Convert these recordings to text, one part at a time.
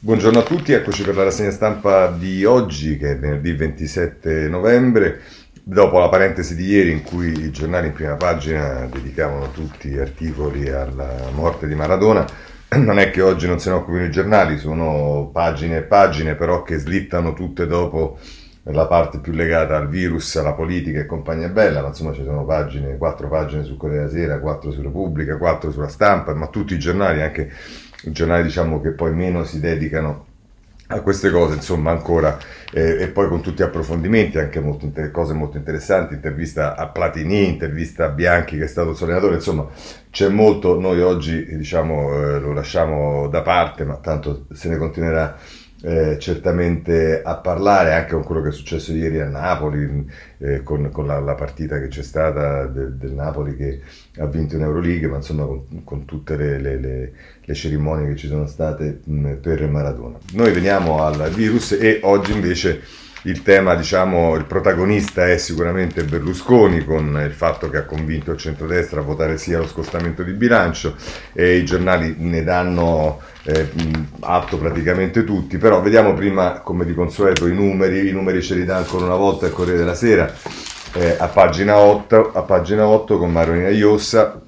Buongiorno a tutti, eccoci per la rassegna stampa di oggi, che è venerdì 27 novembre. Dopo la parentesi di ieri in cui i giornali in prima pagina dedicavano tutti gli articoli alla morte di Maradona, non è che oggi non se ne occupino i giornali, sono pagine e pagine però che slittano tutte dopo la parte più legata al virus, alla politica e compagnia bella, ma insomma ci sono pagine, quattro pagine su Corriere della Sera, quattro su Repubblica, quattro sulla stampa, ma tutti i giornali, anche giornali diciamo che poi meno si dedicano a queste cose, insomma, ancora, eh, e poi con tutti gli approfondimenti, anche molto inter- cose molto interessanti, intervista a Platini, intervista a Bianchi che è stato il suo insomma, c'è molto, noi oggi diciamo eh, lo lasciamo da parte, ma tanto se ne continuerà eh, certamente a parlare anche con quello che è successo ieri a Napoli, eh, con, con la, la, partita che c'è stata del, del, Napoli che ha vinto in Euroleague, ma insomma con, con tutte le, le, le, le, cerimonie che ci sono state mh, per Maradona. Noi veniamo al virus e oggi invece il tema, diciamo, il protagonista è sicuramente Berlusconi con il fatto che ha convinto il centrodestra a votare sì allo scostamento di bilancio e i giornali ne danno eh, atto praticamente tutti, però vediamo prima come di consueto i numeri, i numeri ce li dà ancora una volta il Corriere della Sera eh, a, pagina 8, a pagina 8 con Marolina Iossa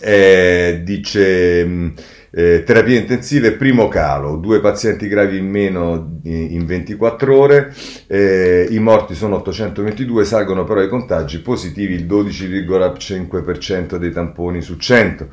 eh, dice... Mh, eh, terapie intensive, primo calo, due pazienti gravi in meno in 24 ore, eh, i morti sono 822, salgono però i contagi positivi il 12,5% dei tamponi su 100.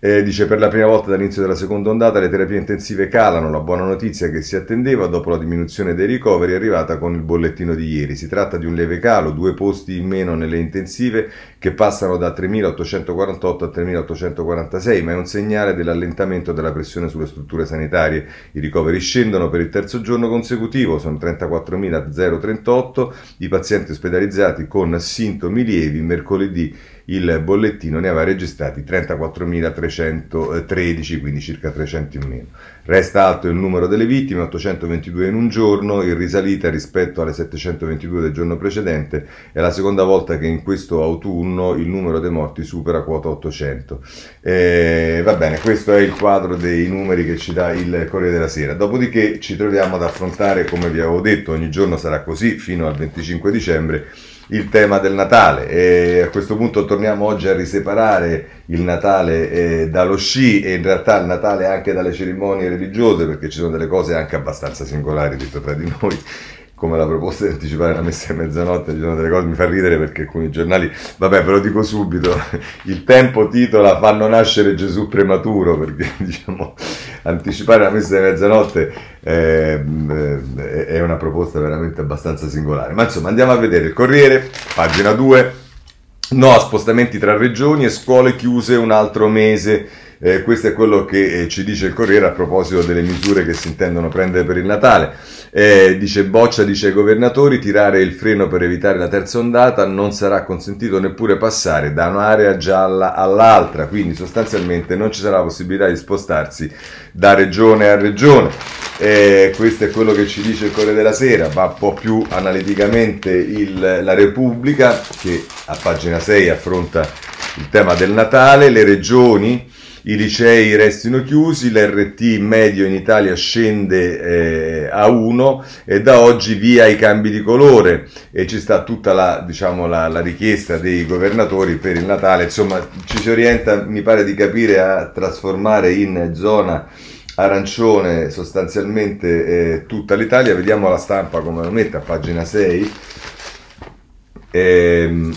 Eh, dice per la prima volta dall'inizio della seconda ondata le terapie intensive calano, la buona notizia che si attendeva dopo la diminuzione dei ricoveri è arrivata con il bollettino di ieri. Si tratta di un leve calo, due posti in meno nelle intensive che passano da 3.848 a 3.846, ma è un segnale dell'allentamento della pressione sulle strutture sanitarie. I ricoveri scendono per il terzo giorno consecutivo, sono 34.038 i pazienti ospedalizzati con sintomi lievi mercoledì il bollettino ne aveva registrati 34.313, quindi circa 300 in meno. Resta alto il numero delle vittime, 822 in un giorno, in risalita rispetto alle 722 del giorno precedente. È la seconda volta che in questo autunno il numero dei morti supera quota 800. Eh, va bene, questo è il quadro dei numeri che ci dà il Corriere della Sera. Dopodiché ci troviamo ad affrontare, come vi avevo detto, ogni giorno sarà così fino al 25 dicembre il tema del Natale. E a questo punto torniamo oggi a riseparare il Natale eh, dallo sci e in realtà il Natale anche dalle cerimonie religiose perché ci sono delle cose anche abbastanza singolari detto tra di noi. Come la proposta di anticipare la messa a mezzanotte, ci sono delle cose, mi fa ridere perché alcuni giornali, vabbè ve lo dico subito, il tempo titola fanno nascere Gesù prematuro, perché diciamo anticipare la messa di mezzanotte eh, è una proposta veramente abbastanza singolare. Ma insomma andiamo a vedere il Corriere, pagina 2, no spostamenti tra regioni e scuole chiuse un altro mese. Eh, questo è quello che eh, ci dice il Corriere a proposito delle misure che si intendono prendere per il Natale. Eh, dice Boccia, dice ai governatori, tirare il freno per evitare la terza ondata, non sarà consentito neppure passare da un'area gialla all'altra, quindi sostanzialmente non ci sarà la possibilità di spostarsi da regione a regione. Eh, questo è quello che ci dice il Corriere della Sera, va un po' più analiticamente il, la Repubblica che a pagina 6 affronta il tema del Natale, le regioni i licei restino chiusi, l'RT medio in Italia scende eh, a 1 e da oggi via i cambi di colore e ci sta tutta la, diciamo, la, la richiesta dei governatori per il Natale, insomma ci si orienta, mi pare di capire, a trasformare in zona arancione sostanzialmente eh, tutta l'Italia, vediamo la stampa come lo mette a pagina 6. Ehm,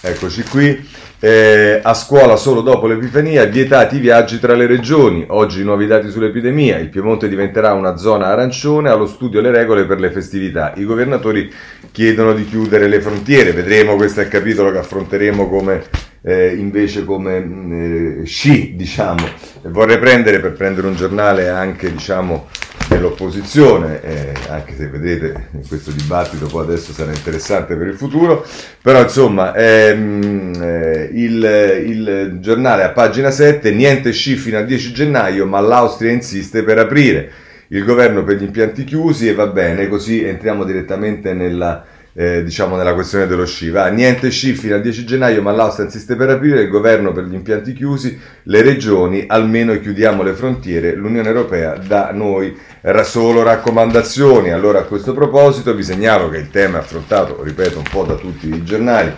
eccoci qui. Eh, a scuola solo dopo l'Epifania, vietati i viaggi tra le regioni. Oggi nuovi dati sull'epidemia. Il Piemonte diventerà una zona arancione, allo studio le regole per le festività. I governatori chiedono di chiudere le frontiere. Vedremo, questo è il capitolo che affronteremo come eh, invece come mm, eh, sci, diciamo. Vorrei prendere per prendere un giornale anche, diciamo, dell'opposizione, eh, anche se vedete questo dibattito poi adesso sarà interessante per il futuro, però insomma ehm, eh, il, il, giornale a pagina 7, niente sci fino al 10 gennaio, ma l'Austria insiste per aprire il governo per gli impianti chiusi e va bene, così entriamo direttamente nella eh, diciamo nella questione dello sci. Va, niente sci fino al 10 gennaio, ma l'Austria insiste per aprire, il governo per gli impianti chiusi, le regioni, almeno chiudiamo le frontiere, l'Unione Europea da noi solo raccomandazioni. Allora a questo proposito vi segnalo che il tema è affrontato, ripeto, un po' da tutti i giornali,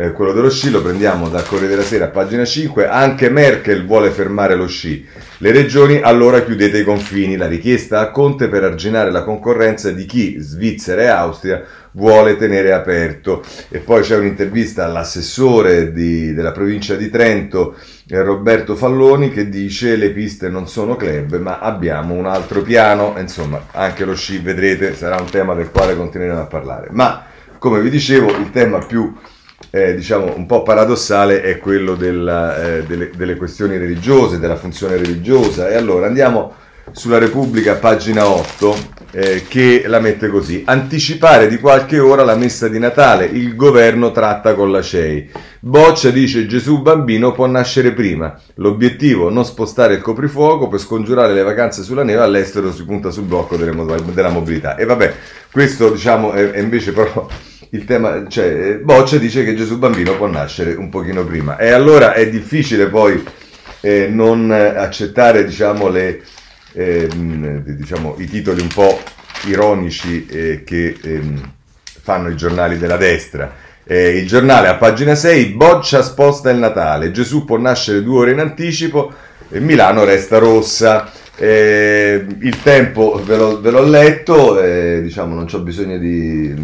eh, quello dello sci, lo prendiamo dal Corriere della Sera, pagina 5, anche Merkel vuole fermare lo sci. Le regioni allora chiudete i confini, la richiesta a Conte per arginare la concorrenza di chi, Svizzera e Austria, vuole tenere aperto. E poi c'è un'intervista all'assessore di, della provincia di Trento, eh, Roberto Falloni, che dice le piste non sono club, ma abbiamo un altro piano. Insomma, anche lo sci, vedrete, sarà un tema del quale continueremo a parlare. Ma, come vi dicevo, il tema più... Eh, diciamo un po' paradossale è quello della, eh, delle, delle questioni religiose, della funzione religiosa. E allora andiamo sulla Repubblica, pagina 8, eh, che la mette così. Anticipare di qualche ora la messa di Natale, il governo tratta con la CEI. Boccia dice Gesù bambino può nascere prima. L'obiettivo non spostare il coprifuoco per scongiurare le vacanze sulla neve, all'estero si punta sul blocco delle, della mobilità. E vabbè, questo diciamo è, è invece però il tema, cioè Boccia dice che Gesù bambino può nascere un pochino prima. E allora è difficile poi eh, non accettare diciamo le eh, diciamo, i titoli un po' ironici eh, che ehm, fanno i giornali della destra. Eh, il giornale a pagina 6, Boccia sposta il Natale, Gesù può nascere due ore in anticipo, Milano resta rossa. Eh, il tempo ve l'ho, ve l'ho letto, eh, diciamo non ho bisogno di,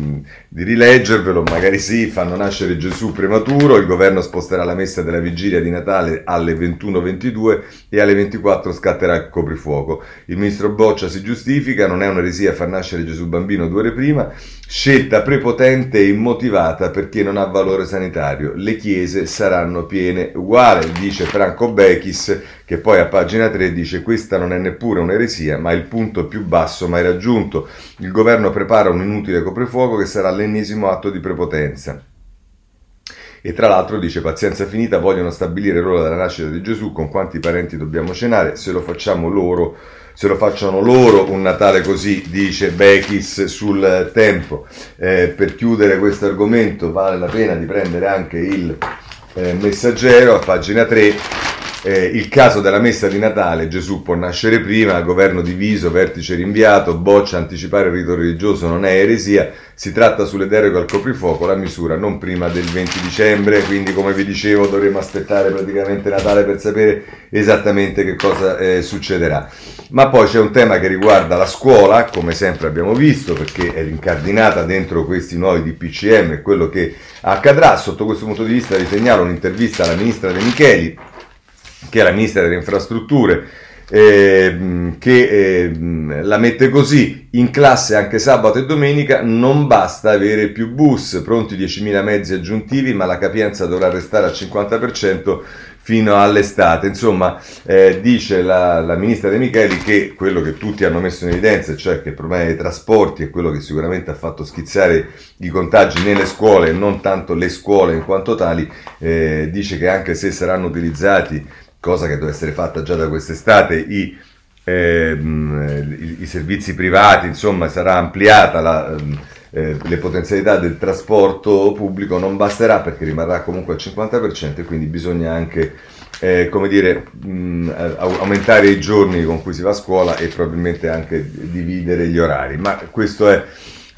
di, rileggervelo, magari sì, fanno nascere Gesù prematuro, il governo sposterà la messa della vigilia di Natale alle 21.22 e alle 24 scatterà il coprifuoco. Il ministro Boccia si giustifica, non è un'eresia far nascere Gesù bambino due ore prima, scelta prepotente e immotivata perché non ha valore sanitario, le chiese saranno piene uguale, dice Franco Bechis, che poi a pagina 3 dice questa non è neppure un'eresia, ma il punto più basso mai raggiunto. Il governo prepara un inutile coprifuoco che sarà l'ennesimo atto di prepotenza. E tra l'altro dice pazienza finita, vogliono stabilire l'ora della nascita di Gesù, con quanti parenti dobbiamo cenare, se lo facciamo loro, se lo facciano loro un Natale così, dice Bechis sul tempo. Eh, per chiudere questo argomento vale la pena di prendere anche il eh, messaggero a pagina 3 eh, il caso della messa di Natale, Gesù può nascere prima, governo diviso, vertice rinviato, boccia, anticipare il rito religioso non è eresia, si tratta sulle deroghe al coprifuoco, la misura non prima del 20 dicembre, quindi come vi dicevo dovremo aspettare praticamente Natale per sapere esattamente che cosa eh, succederà. Ma poi c'è un tema che riguarda la scuola, come sempre abbiamo visto, perché è incardinata dentro questi nuovi DPCM quello che accadrà. Sotto questo punto di vista vi segnalo un'intervista alla ministra De Micheli, che è la ministra delle infrastrutture, eh, che eh, la mette così, in classe anche sabato e domenica non basta avere più bus, pronti 10.000 mezzi aggiuntivi, ma la capienza dovrà restare al 50% fino all'estate. Insomma, eh, dice la, la, ministra De Micheli che quello che tutti hanno messo in evidenza, cioè che il problema dei trasporti è quello che sicuramente ha fatto schizzare i contagi nelle scuole e non tanto le scuole in quanto tali, eh, dice che anche se saranno utilizzati cosa che deve essere fatta già da quest'estate, i, ehm, i, i servizi privati, insomma sarà ampliata la, ehm, eh, le potenzialità del trasporto pubblico, non basterà perché rimarrà comunque al 50% e quindi bisogna anche eh, come dire, mh, aumentare i giorni con cui si va a scuola e probabilmente anche dividere gli orari. Ma questo è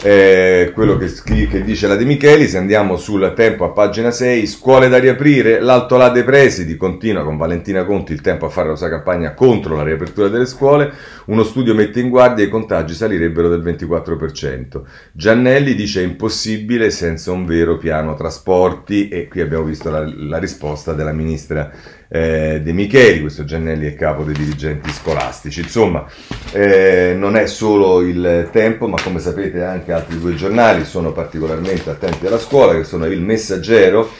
eh, quello che, che, dice la De Micheli, se andiamo sul tempo a pagina 6, scuole da riaprire, l'Alto là dei presidi, continua con Valentina Conti il tempo a fare la sua campagna contro la riapertura delle scuole, uno studio mette in guardia i contagi salirebbero del 24%. Giannelli dice impossibile senza un vero piano trasporti. E qui abbiamo visto la, la risposta della ministra eh, De Micheli, questo Giannelli è capo dei dirigenti scolastici. Insomma, eh, non è solo il tempo, ma come sapete anche altri due giornali sono particolarmente attenti alla scuola, che sono il Messaggero,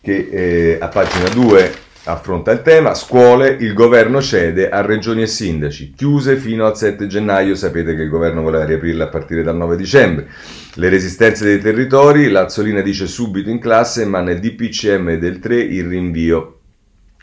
che eh, a pagina 2 affronta il tema, scuole, il governo cede a regioni e sindaci, chiuse fino al 7 gennaio, sapete che il governo voleva riaprirle a partire dal 9 dicembre. Le resistenze dei territori, Lazzolina dice subito in classe, ma nel DPCM del 3 il rinvio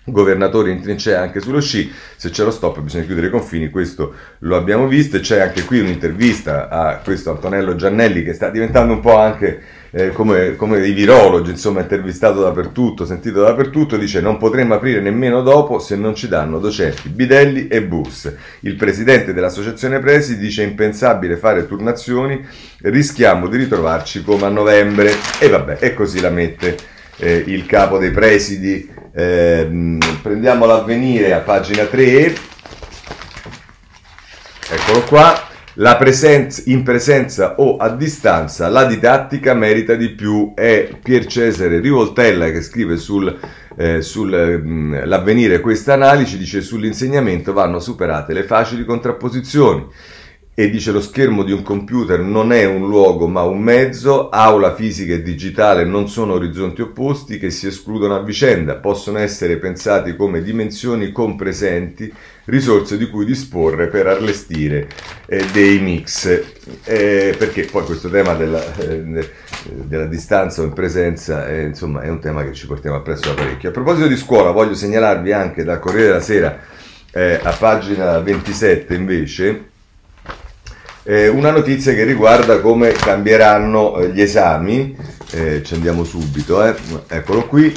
governatori in trincea anche sullo sci, se c'è lo stop bisogna chiudere i confini, questo lo abbiamo visto e c'è anche qui un'intervista a questo Antonello Giannelli che sta diventando un po' anche eh, come, come i virologi, insomma intervistato dappertutto, sentito dappertutto, dice non potremmo aprire nemmeno dopo se non ci danno docenti, bidelli e bus. Il presidente dell'associazione Presi dice impensabile fare turnazioni, rischiamo di ritrovarci come a novembre e vabbè, e così la mette eh, il capo dei presidi eh, prendiamo l'avvenire a pagina 3, eccolo qua, la presenza, in presenza o a distanza la didattica merita di più, è Pier Cesare Rivoltella che scrive sul, eh, sull'avvenire questa analisi, dice sull'insegnamento vanno superate le facili contrapposizioni e dice lo schermo di un computer non è un luogo ma un mezzo, aula fisica e digitale non sono orizzonti opposti che si escludono a vicenda, possono essere pensati come dimensioni compresenti, risorse di cui disporre per allestire eh, dei mix. Eh, perché poi questo tema della, eh, della distanza o in presenza è, insomma, è un tema che ci portiamo appresso da parecchio. A proposito di scuola voglio segnalarvi anche dal Corriere della Sera eh, a pagina 27 invece eh, una notizia che riguarda come cambieranno eh, gli esami, eh, ci andiamo subito, eh. eccolo qui,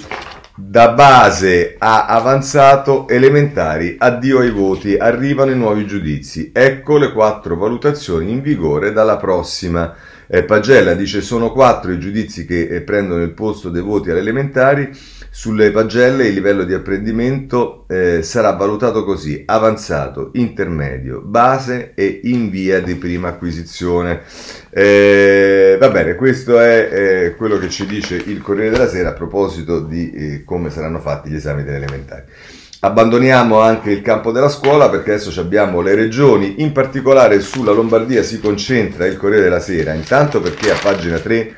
da base a avanzato elementari, addio ai voti, arrivano i nuovi giudizi, ecco le quattro valutazioni in vigore dalla prossima. Eh, Pagella dice sono quattro i giudizi che prendono il posto dei voti alle elementari sulle pagelle il livello di apprendimento eh, sarà valutato così, avanzato, intermedio, base e in via di prima acquisizione. Eh, va bene, questo è eh, quello che ci dice il Corriere della Sera a proposito di eh, come saranno fatti gli esami delle elementari. Abbandoniamo anche il campo della scuola perché adesso abbiamo le regioni, in particolare sulla Lombardia si concentra il Corriere della Sera, intanto perché a pagina 3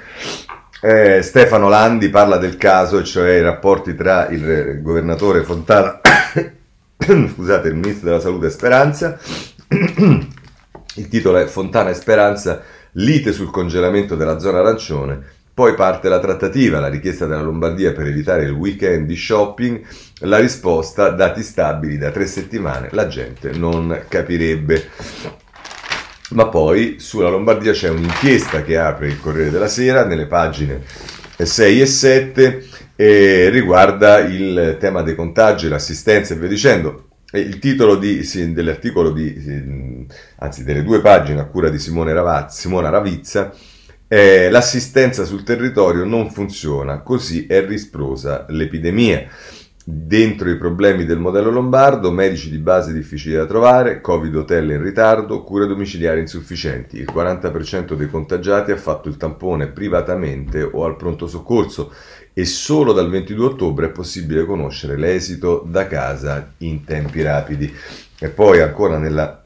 eh, Stefano Landi parla del caso, cioè i rapporti tra il governatore Fontana, scusate, il ministro della salute Speranza. il titolo è Fontana e Speranza, lite sul congelamento della zona arancione. Poi parte la trattativa, la richiesta della Lombardia per evitare il weekend di shopping, la risposta, dati stabili da tre settimane, la gente non capirebbe. Ma poi sulla Lombardia c'è un'inchiesta che apre il Corriere della Sera nelle pagine 6 e 7 e riguarda il tema dei contagi, l'assistenza e via dicendo. Il titolo di, sì, dell'articolo, di, anzi delle due pagine a cura di Ravazzi, Simona Ravizza, è l'assistenza sul territorio non funziona, così è risprosa l'epidemia. Dentro i problemi del modello lombardo, medici di base difficili da trovare, Covid hotel in ritardo, cure domiciliari insufficienti. Il 40% dei contagiati ha fatto il tampone privatamente o al pronto soccorso e solo dal 22 ottobre è possibile conoscere l'esito da casa in tempi rapidi. E poi ancora nella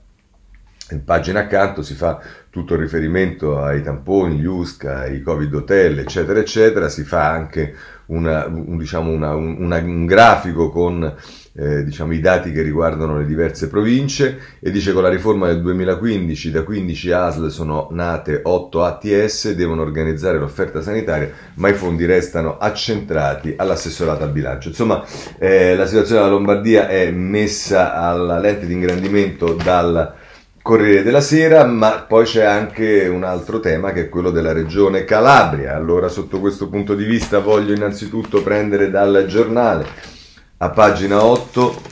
pagina accanto si fa tutto il riferimento ai tamponi, gli USCA, ai Covid hotel, eccetera, eccetera, si fa anche una, un, diciamo una, una, un, grafico con eh, diciamo, i dati che riguardano le diverse province e dice con la riforma del 2015 da 15 ASL sono nate 8 ATS, devono organizzare l'offerta sanitaria, ma i fondi restano accentrati all'assessorato al bilancio. Insomma, eh, la situazione della Lombardia è messa alla lente di ingrandimento dal Corriere della Sera, ma poi c'è anche un altro tema che è quello della regione Calabria. Allora, sotto questo punto di vista, voglio innanzitutto prendere dal giornale a pagina 8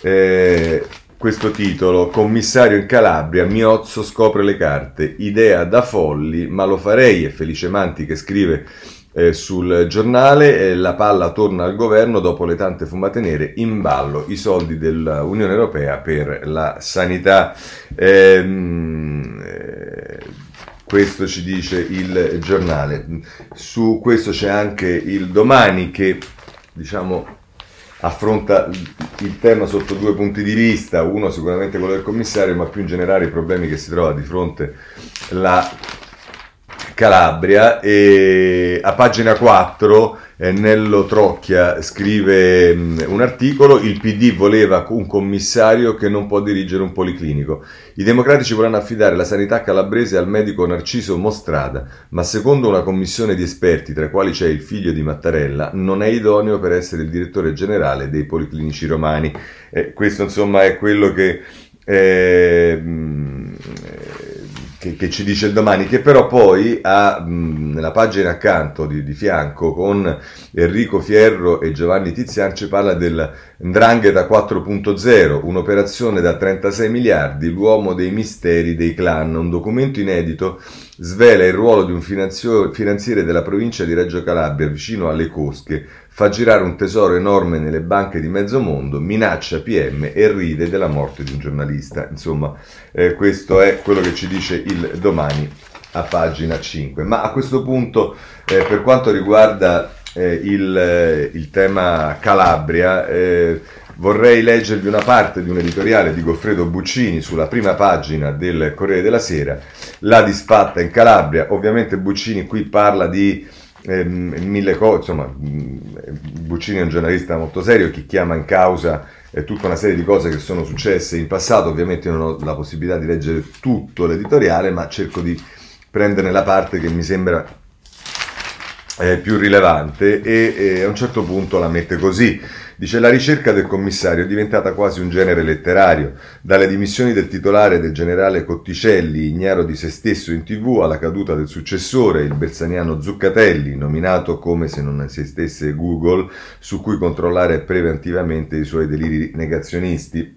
eh, questo titolo: Commissario in Calabria, Miozzo scopre le carte, idea da folli, ma lo farei. È Felice Manti che scrive eh, sul giornale, eh, la palla torna al governo dopo le tante fumate nere, in ballo i soldi dell'Unione Europea per la sanità. Ehm, eh, questo ci dice il giornale. Su questo c'è anche il domani che diciamo affronta il tema sotto due punti di vista, uno sicuramente quello del commissario, ma più in generale i problemi che si trova di fronte la Calabria e a pagina 4 eh, Nello Trocchia scrive mh, mm, un articolo, il PD voleva un commissario che non può dirigere un policlinico. I democratici vorranno affidare la sanità calabrese al medico Narciso Mostrada, ma secondo una commissione di esperti, tra i quali c'è il figlio di Mattarella, non è idoneo per essere il direttore generale dei policlinici romani. Eh, questo insomma è quello che... Eh, che, che, ci dice il domani, che però poi ha mh, nella pagina accanto di, di, fianco con Enrico Fierro e Giovanni Tizian ci parla del Ndrangheta 4.0, un'operazione da 36 miliardi, l'uomo dei misteri dei clan, un documento inedito svela il ruolo di un finanziere della provincia di Reggio Calabria vicino alle Cosche, fa girare un tesoro enorme nelle banche di mezzo mondo, minaccia PM e ride della morte di un giornalista. Insomma, eh, questo è quello che ci dice il domani a pagina 5. Ma a questo punto, eh, per quanto riguarda eh, il, eh, il, tema Calabria, eh, vorrei leggervi una parte di un editoriale di Goffredo Buccini sulla prima pagina del Corriere della Sera, La disfatta in Calabria. Ovviamente Buccini qui parla di eh, mille cose, insomma, Buccini è un giornalista molto serio, chi chiama in causa eh, tutta una serie di cose che sono successe in passato, ovviamente non ho la possibilità di leggere tutto l'editoriale, ma cerco di prenderne la parte che mi sembra eh, più rilevante e a un certo punto la mette così. Dice la ricerca del commissario è diventata quasi un genere letterario, dalle dimissioni del titolare del generale Cotticelli, ignaro di se stesso in tv, alla caduta del successore, il bersaniano Zuccatelli, nominato come se non esistesse Google, su cui controllare preventivamente i suoi deliri negazionisti,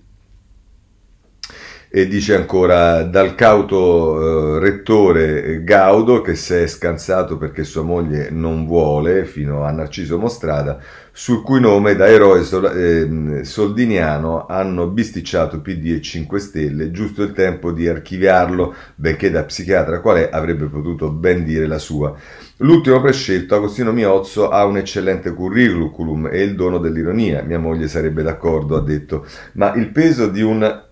e dice ancora dal cauto eh, rettore Gaudo che si è scansato perché sua moglie non vuole fino a Narciso Mostrada sul cui nome da eroe sol- eh, soldiniano hanno bisticciato PD e 5 Stelle. Giusto il tempo di archiviarlo benché da psichiatra qual è avrebbe potuto ben dire la sua. L'ultimo prescelto, Agostino Miozzo, ha un eccellente curriculum e il dono dell'ironia. Mia moglie sarebbe d'accordo, ha detto, ma il peso di un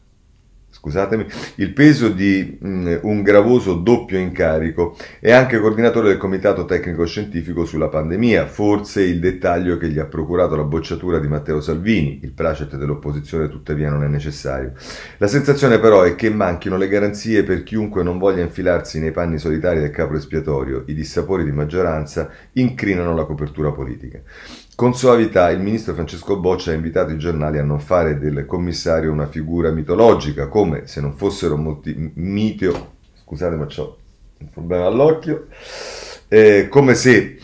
scusatemi, il peso di mh, mm, un gravoso doppio incarico è anche coordinatore del Comitato Tecnico Scientifico sulla pandemia, forse il dettaglio che gli ha procurato la bocciatura di Matteo Salvini, il placet dell'opposizione tuttavia non è necessario. La sensazione però è che manchino le garanzie per chiunque non voglia infilarsi nei panni solitari del capo espiatorio, i dissapori di maggioranza incrinano la copertura politica. Con suavità il ministro Francesco Boccia ha invitato i giornali a non fare del commissario una figura mitologica, come se non fossero molti mitio, scusate ma ho un problema all'occhio, eh, come se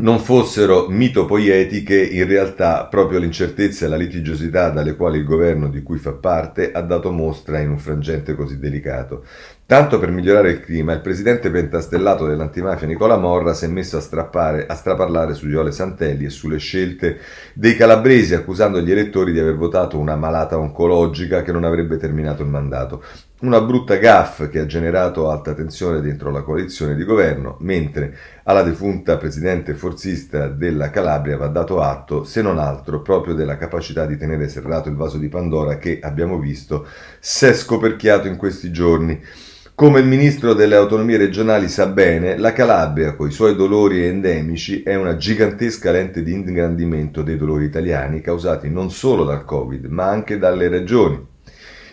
non fossero mitopoietiche, in realtà proprio l'incertezza e la litigiosità dalle quali il governo di cui fa parte ha dato mostra in un frangente così delicato. Tanto per migliorare il clima, il presidente pentastellato dell'antimafia Nicola Morra si è messo a, strappare, a straparlare su Iole Santelli e sulle scelte dei calabresi, accusando gli elettori di aver votato una malata oncologica che non avrebbe terminato il mandato. Una brutta gaffe che ha generato alta tensione dentro la coalizione di governo, mentre alla defunta presidente forzista della Calabria va dato atto, se non altro, proprio della capacità di tenere serrato il vaso di Pandora che, abbiamo visto, si è scoperchiato in questi giorni. Come il ministro delle autonomie regionali sa bene, la Calabria, coi suoi dolori endemici, è una gigantesca lente di ingrandimento dei dolori italiani causati non solo dal Covid, ma anche dalle regioni.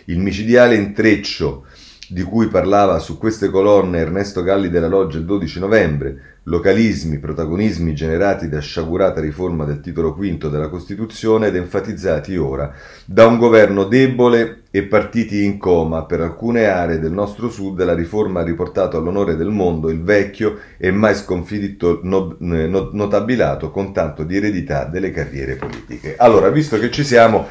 Il micidiale intreccio di cui parlava su queste colonne Ernesto Galli della Loggia il 12 novembre, localismi, protagonismi generati da sciagurata riforma del titolo V della Costituzione ed enfatizzati ora da un governo debole e partiti in coma per alcune aree del nostro sud la riforma ha riportato all'onore del mondo il vecchio e mai sconfitto notabilato con tanto di eredità delle carriere politiche. Allora, visto che ci siamo,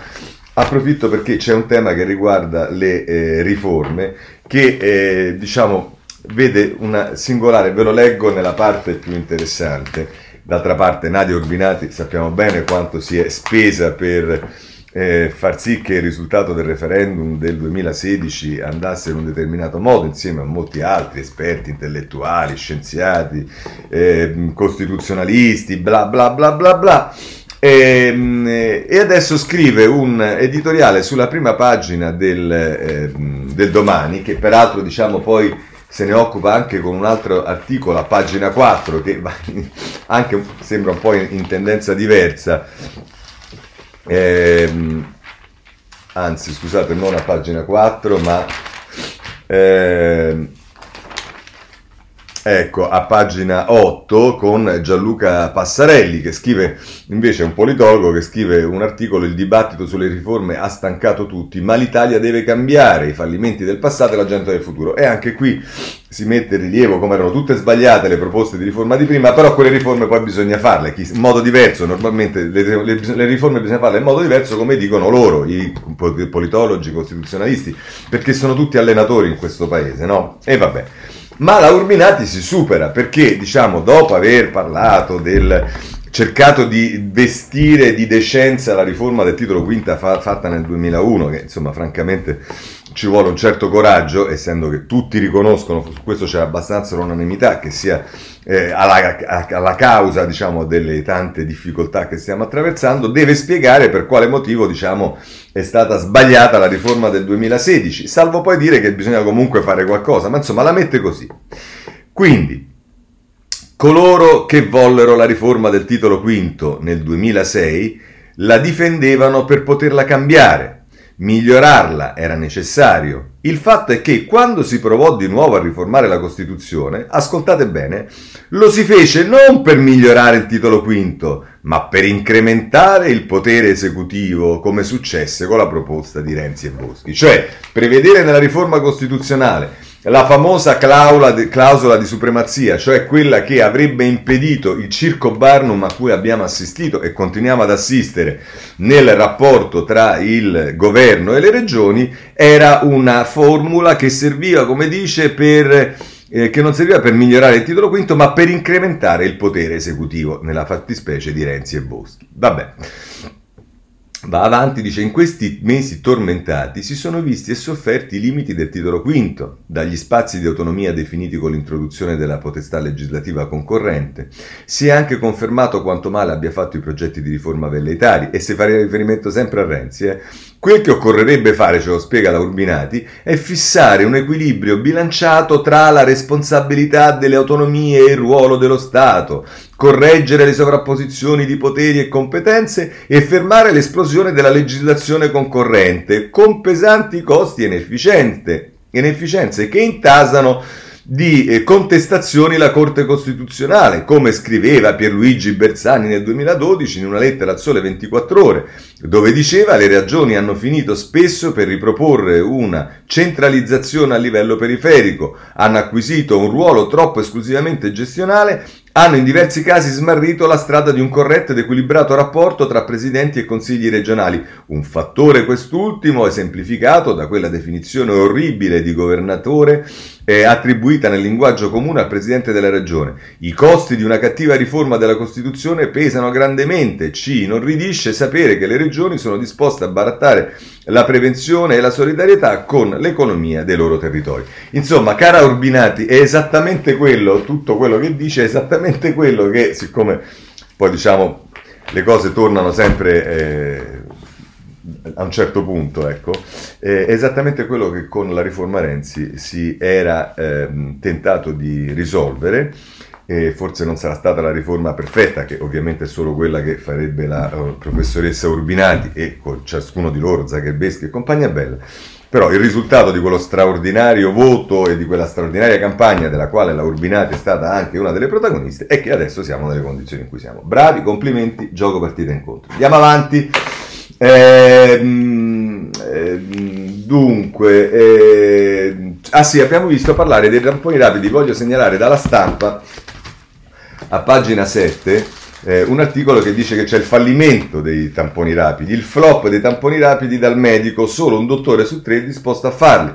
approfitto perché c'è un tema che riguarda le eh, riforme che eh, diciamo vede una singolare, ve lo leggo nella parte più interessante. D'altra parte Nadia Urbinati sappiamo bene quanto si è spesa per eh, far sì che il risultato del referendum del 2016 andasse in un determinato modo, insieme a molti altri esperti intellettuali, scienziati, eh, costituzionalisti, bla bla bla bla bla. E, ehm, e, adesso scrive un editoriale sulla prima pagina del, eh, del domani, che peraltro diciamo poi se ne occupa anche con un altro articolo a pagina 4 che anche sembra un po' in, in tendenza diversa. Eh, anzi, scusate, non a pagina 4, ma eh, Ecco, a pagina 8 con Gianluca Passarelli che scrive, invece un politologo che scrive un articolo, il dibattito sulle riforme ha stancato tutti, ma l'Italia deve cambiare, i fallimenti del passato e la gente del futuro. E anche qui si mette in rilievo come erano tutte sbagliate le proposte di riforma di prima, però quelle riforme poi bisogna farle in modo diverso, normalmente le, le, le riforme bisogna farle in modo diverso come dicono loro, i politologi, costituzionalisti, perché sono tutti allenatori in questo paese, no? E vabbè. Ma la Urbinati si supera perché, diciamo, dopo aver parlato del cercato di vestire di decenza la riforma del titolo quinta fa, fatta nel 2001, che insomma francamente ci vuole un certo coraggio, essendo che tutti riconoscono, su questo c'è abbastanza l'unanimità, che sia eh, alla, alla, causa diciamo, delle tante difficoltà che stiamo attraversando, deve spiegare per quale motivo diciamo, è stata sbagliata la riforma del 2016, salvo poi dire che bisogna comunque fare qualcosa, ma insomma la mette così. Quindi, coloro che vollero la riforma del titolo quinto nel 2006 la difendevano per poterla cambiare Migliorarla era necessario. Il fatto è che quando si provò di nuovo a riformare la Costituzione, ascoltate bene, lo si fece non per migliorare il titolo quinto, ma per incrementare il potere esecutivo, come successe con la proposta di Renzi e Boschi. Cioè, prevedere nella riforma costituzionale la famosa clausola di supremazia, cioè quella che avrebbe impedito il circo Barnum a cui abbiamo assistito e continuiamo ad assistere nel rapporto tra il governo e le regioni, era una formula che serviva, come dice, per eh, che non serviva per migliorare il titolo quinto, ma per incrementare il potere esecutivo, nella fattispecie di Renzi e Boschi. Vabbè. Va avanti, dice, in questi mesi tormentati si sono visti e sofferti i limiti del titolo quinto, dagli spazi di autonomia definiti con l'introduzione della potestà legislativa concorrente. Si è anche confermato quanto male abbia fatto i progetti di riforma velleitari e se fare riferimento sempre a Renzi, eh, Quel che occorrerebbe fare, ce lo spiega la Urbinati, è fissare un equilibrio bilanciato tra la responsabilità delle autonomie e il ruolo dello Stato, correggere le sovrapposizioni di poteri e competenze e fermare l'esplosione della legislazione concorrente, con pesanti costi e inefficienze che intasano di eh, contestazioni la Corte Costituzionale, come scriveva Pierluigi Bersani nel 2012 in una lettera al Sole 24 Ore, dove diceva le ragioni hanno finito spesso per riproporre una centralizzazione a livello periferico, hanno acquisito un ruolo troppo esclusivamente gestionale hanno in diversi casi smarrito la strada di un corretto ed equilibrato rapporto tra presidenti e consigli regionali, un fattore quest'ultimo esemplificato da quella definizione orribile di governatore eh, attribuita nel linguaggio comune al presidente della regione. I costi di una cattiva riforma della Costituzione pesano grandemente, ci inorridisce sapere che le regioni sono disposte a barattare la prevenzione e la solidarietà con l'economia dei loro territori. Insomma, cara Urbinati, è esattamente quello, tutto quello che dice è esattamente quello che, siccome poi diciamo le cose tornano sempre eh, a un certo punto, ecco, è esattamente quello che con la riforma Renzi si era eh, tentato di risolvere e forse non sarà stata la riforma perfetta, che ovviamente è solo quella che farebbe la uh, professoressa Urbinati e con ciascuno di loro, Zaccherbeschi e compagnia bella. Però il risultato di quello straordinario voto e di quella straordinaria campagna della quale la Urbinati è stata anche una delle protagoniste è che adesso siamo nelle condizioni in cui siamo. Bravi, complimenti, gioco partita incontro. Andiamo avanti. Ehm, ehm, dunque, eh, ah sì, abbiamo visto parlare dei tamponi rapidi. Voglio segnalare dalla stampa a pagina 7 eh, un articolo che dice che c'è il fallimento dei tamponi rapidi, il flop dei tamponi rapidi dal medico, solo un dottore su tre è disposto a farli.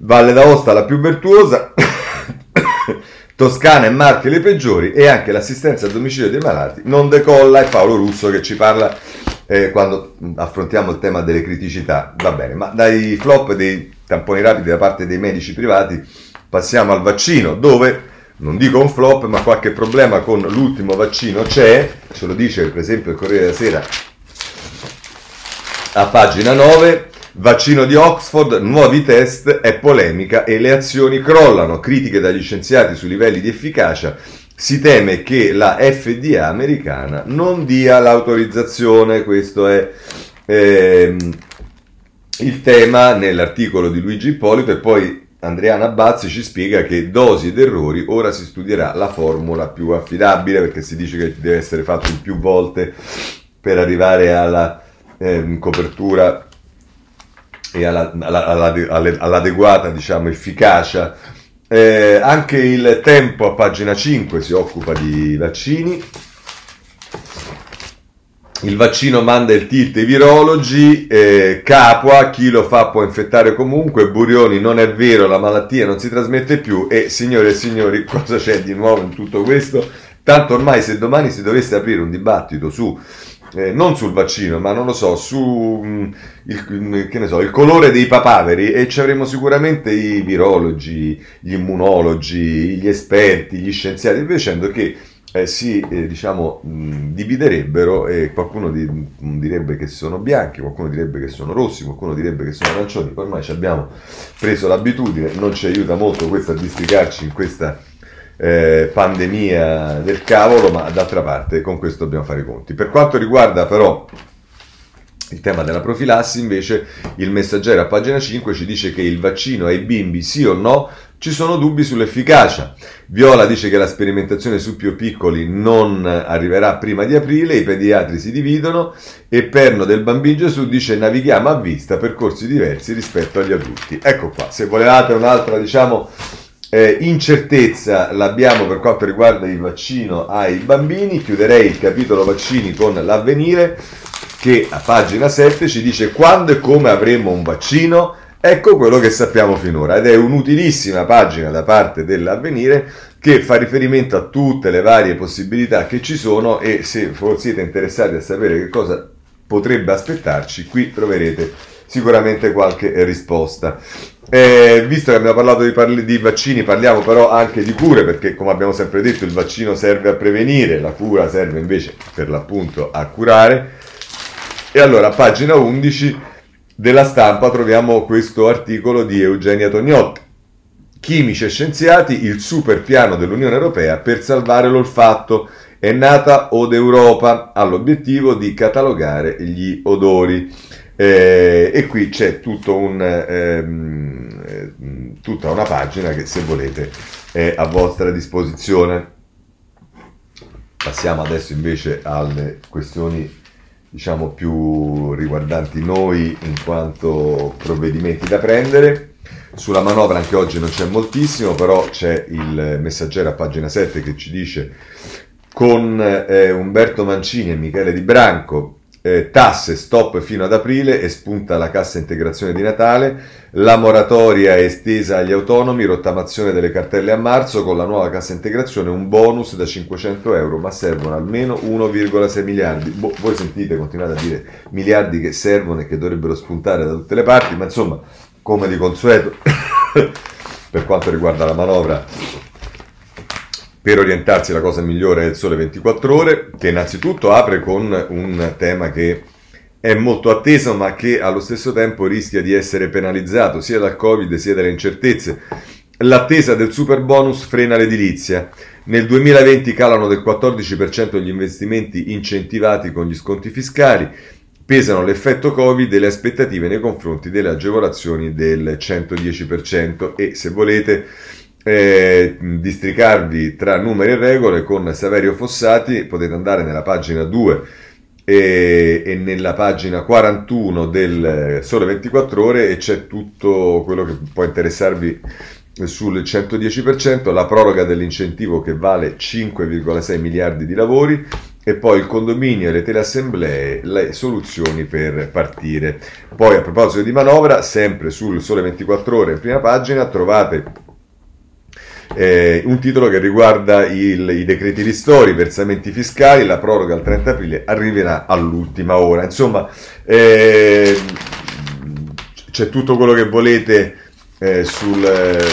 Valle d'Aosta la più virtuosa, Toscana e Marche le peggiori e anche l'assistenza a domicilio dei malati non decolla. È Paolo Russo che ci parla eh, quando affrontiamo il tema delle criticità. Va bene, ma dai flop dei tamponi rapidi da parte dei medici privati passiamo al vaccino, dove non dico un flop, ma qualche problema con l'ultimo vaccino c'è, ce lo dice per esempio il Corriere della Sera a pagina 9. Vaccino di Oxford, nuovi test, è polemica e le azioni crollano. Critiche dagli scienziati sui livelli di efficacia. Si teme che la FDA americana non dia l'autorizzazione. Questo è ehm, il tema nell'articolo di Luigi Ippolito e poi Andriana Bazzi ci spiega che dosi ed errori ora si studierà la formula più affidabile perché si dice che deve essere fatto più volte per arrivare alla eh, copertura e alla, alla, alla, all'adeguata diciamo, efficacia. Eh, anche il tempo a pagina 5 si occupa di vaccini. Il vaccino manda il tilt ai virologi, eh, Capua, chi lo fa può infettare comunque, Burioni non è vero, la malattia non si trasmette più e signore e signori cosa c'è di nuovo in tutto questo? Tanto ormai se domani si dovesse aprire un dibattito su eh, non sul vaccino, ma non lo so, su mh, mm, il, mm, ne so, il, colore dei papaveri e ci avremo sicuramente i virologi, gli immunologi, gli esperti, gli scienziati, dicendo che eh, si eh, diciamo, mh, dividerebbero e qualcuno di, direbbe che sono bianchi, qualcuno direbbe che sono rossi, qualcuno direbbe che sono arancioni, ormai ci abbiamo preso l'abitudine, non ci aiuta molto questo a districarci in questa eh, pandemia del cavolo, ma d'altra parte con questo dobbiamo fare i conti. Per quanto riguarda però il tema della profilassi, invece, il messaggero a pagina 5 ci dice che il vaccino ai bimbi sì o no ci sono dubbi sull'efficacia. Viola dice che la sperimentazione su più piccoli non arriverà prima di aprile, i pediatri si dividono e Perno del Bambino Gesù dice navighiamo a vista percorsi diversi rispetto agli adulti. Ecco qua, se volevate un'altra, diciamo, eh, incertezza l'abbiamo per quanto riguarda il vaccino ai bambini. Chiuderei il capitolo vaccini con l'avvenire che a pagina 7 ci dice quando e come avremo un vaccino. Ecco quello che sappiamo finora ed è un'utilissima pagina da parte dell'avvenire che fa riferimento a tutte le varie possibilità che ci sono e se siete interessati a sapere che cosa potrebbe aspettarci, qui troverete sicuramente qualche risposta. Eh, visto che abbiamo parlato di, parli, di, vaccini, parliamo però anche di cure, perché come abbiamo sempre detto il vaccino serve a prevenire, la cura serve invece per l'appunto a curare. E allora pagina 11 della stampa troviamo questo articolo di Eugenia Tognotti. Chimici e scienziati, il super piano dell'Unione Europea per salvare l'olfatto. È nata Od Europa, ha l'obiettivo di catalogare gli odori. Eh, e qui c'è un, ehm, eh, tutta una pagina che se volete è a vostra disposizione. Passiamo adesso invece alle questioni diciamo più riguardanti noi in quanto provvedimenti da prendere. Sulla manovra anche oggi non c'è moltissimo, però c'è il messaggero a pagina 7 che ci dice con eh, Umberto Mancini e Michele Di Branco eh, tasse stop fino ad aprile e spunta la cassa integrazione di Natale, la moratoria è estesa agli autonomi, rottamazione delle cartelle a marzo, con la nuova cassa integrazione un bonus da 500 euro, ma servono almeno 1,6 miliardi. Bo- voi sentite, continuate a dire miliardi che servono e che dovrebbero spuntare da tutte le parti, ma insomma, come di consueto, per quanto riguarda la manovra, per orientarsi la cosa migliore è il Sole 24 Ore, che innanzitutto apre con un tema che è molto atteso ma che allo stesso tempo rischia di essere penalizzato sia dal Covid sia dalle incertezze. L'attesa del super bonus frena l'edilizia. Nel 2020 calano del 14% gli investimenti incentivati con gli sconti fiscali, pesano l'effetto Covid e le aspettative nei confronti delle agevolazioni del 110% e se volete eh, districarvi tra numeri e regole con Saverio Fossati, potete andare nella pagina 2 e, e, nella pagina 41 del Sole 24 ore e c'è tutto quello che può interessarvi sul 110%, la proroga dell'incentivo che vale 5,6 miliardi di lavori e poi il condominio e le teleassemblee, le soluzioni per partire. Poi a proposito di manovra, sempre sul Sole 24 ore in prima pagina trovate eh, un titolo che riguarda il, i decreti ristori, i versamenti fiscali, la proroga al 30 aprile arriverà all'ultima ora. Insomma, eh, c'è tutto quello che volete eh, sul,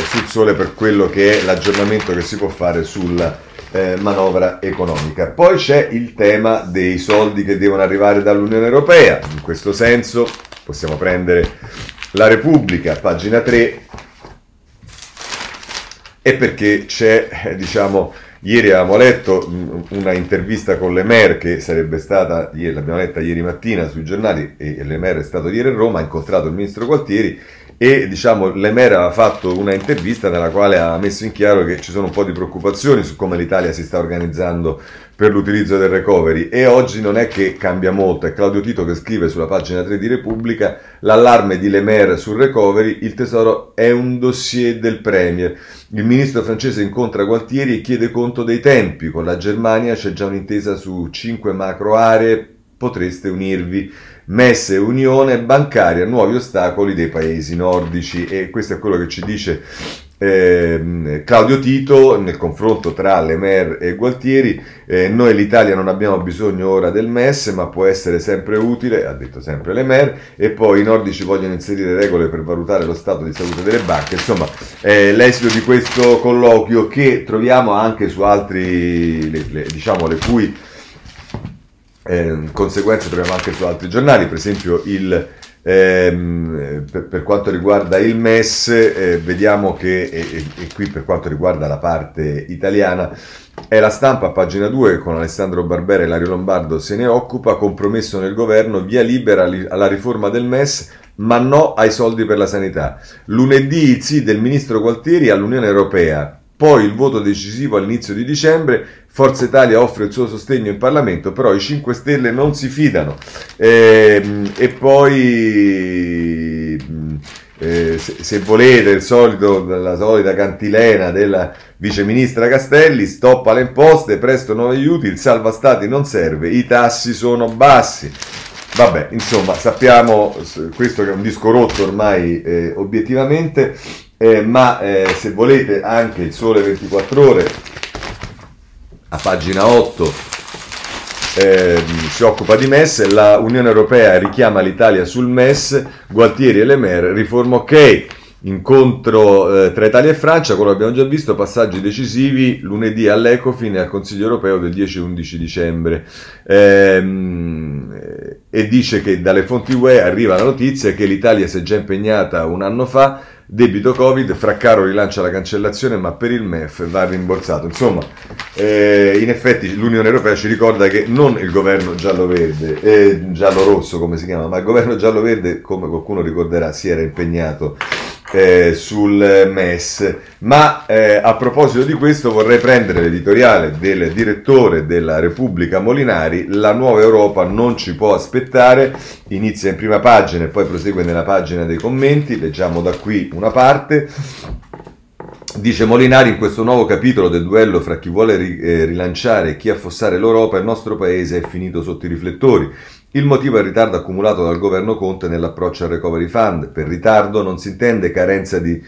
sul, sole per quello che è l'aggiornamento che si può fare sulla eh, manovra economica. Poi c'è il tema dei soldi che devono arrivare dall'Unione Europea. In questo senso possiamo prendere la Repubblica, pagina 3, e perché c'è, eh, diciamo, ieri avevamo letto una intervista con Lemer che sarebbe stata, l'abbiamo letta ieri mattina sui giornali e Lemer è stato ieri a Roma, ha incontrato il ministro Gualtieri e diciamo Lemer aveva fatto una intervista nella quale ha messo in chiaro che ci sono un po' di preoccupazioni su come l'Italia si sta organizzando per l'utilizzo del recovery. E oggi non è che cambia molto, è Claudio Tito che scrive sulla pagina 3 di Repubblica l'allarme di Lemer sul recovery, il tesoro è un dossier del Premier. Il ministro francese incontra Gualtieri e chiede conto dei tempi, con la Germania c'è già un'intesa su cinque macro aree, potreste unirvi. Messe unione bancaria, nuovi ostacoli dei paesi nordici. E questo è quello che ci dice eh, Claudio Tito nel confronto tra Lemer e Gualtieri. Eh, noi l'Italia non abbiamo bisogno ora del MES, ma può essere sempre utile, ha detto sempre Lemer, e poi i nordici vogliono inserire regole per valutare lo stato di salute delle banche. Insomma, eh, l'esito di questo colloquio che troviamo anche su altri, le, le, diciamo, le cui eh, conseguenze troviamo anche su altri giornali, per esempio il, ehm, per, per, quanto riguarda il MES, eh, vediamo che, e, e, qui per quanto riguarda la parte italiana, è la stampa, pagina 2, con Alessandro Barbera e Lario Lombardo se ne occupa, compromesso nel governo, via libera alla riforma del MES, ma no ai soldi per la sanità. Lunedì il sì del ministro Gualtieri all'Unione Europea, poi il voto decisivo all'inizio di dicembre, Forza Italia offre il suo sostegno in Parlamento, però i 5 Stelle non si fidano. E, ehm, e poi, eh, se, se, volete, solito, la solita cantilena della viceministra Castelli, stoppa le imposte, presto nuovi aiuti, il salva stati non serve, i tassi sono bassi. Vabbè, insomma, sappiamo, questo che è un disco rotto ormai eh, obiettivamente, eh, ma eh, se volete anche il Sole 24 Ore, a pagina 8, eh, si occupa di MES, la Unione Europea richiama l'Italia sul MES, Gualtieri e Lemer, riforma ok, incontro eh, tra Italia e Francia, quello abbiamo già visto, passaggi decisivi lunedì all'Ecofin e al Consiglio Europeo del 10-11 dicembre. Ehm, e dice che dalle fonti UE arriva la notizia che l'Italia si è già impegnata un anno fa Debito Covid, Fraccaro rilancia la cancellazione, ma per il MEF va rimborsato. Insomma, eh, in effetti l'Unione Europea ci ricorda che non il governo giallo-verde, eh, giallo-rosso come si chiama, ma il governo giallo-verde, come qualcuno ricorderà, si era impegnato eh, sul MES. Ma eh, a proposito di questo vorrei prendere l'editoriale del direttore della Repubblica Molinari, La nuova Europa non ci può aspettare, inizia in prima pagina e poi prosegue nella pagina dei commenti, leggiamo da qui una parte. Dice Molinari in questo nuovo capitolo del duello fra chi vuole eh, rilanciare e chi affossare l'Europa, il nostro paese è finito sotto i riflettori. Il motivo è il ritardo accumulato dal governo Conte nell'approccio al recovery fund. Per ritardo non si intende carenza di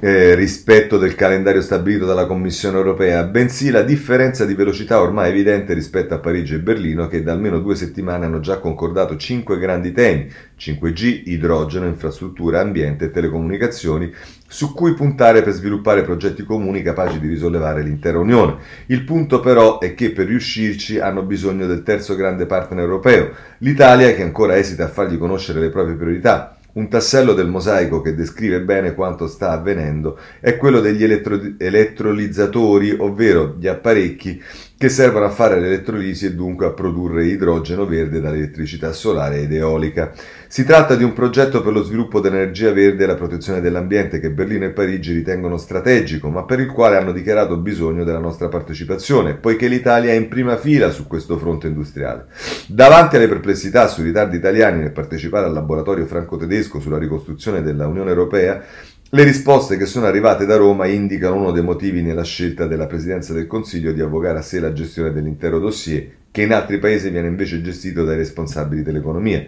eh, rispetto del calendario stabilito dalla Commissione europea, bensì la differenza di velocità ormai evidente rispetto a Parigi e Berlino che da almeno due settimane hanno già concordato cinque grandi temi, 5G, idrogeno, infrastruttura, ambiente e telecomunicazioni, su cui puntare per sviluppare progetti comuni capaci di risollevare l'intera Unione. Il punto però è che per riuscirci hanno bisogno del terzo grande partner europeo, l'Italia che ancora esita a fargli conoscere le proprie priorità. Un tassello del mosaico che descrive bene quanto sta avvenendo è quello degli elettro- elettrolizzatori, ovvero gli apparecchi che servono a fare l'elettrolisi e dunque a produrre idrogeno verde dall'elettricità solare ed eolica. Si tratta di un progetto per lo sviluppo dell'energia verde e la protezione dell'ambiente che Berlino e Parigi ritengono strategico, ma per il quale hanno dichiarato bisogno della nostra partecipazione, poiché l'Italia è in prima fila su questo fronte industriale. Davanti alle perplessità sui ritardi italiani nel partecipare al laboratorio franco-tedesco sulla ricostruzione della Unione Europea, le risposte che sono arrivate da Roma indicano uno dei motivi nella scelta della Presidenza del Consiglio di avvocare a sé la gestione dell'intero dossier, che in altri paesi viene invece gestito dai responsabili dell'economia.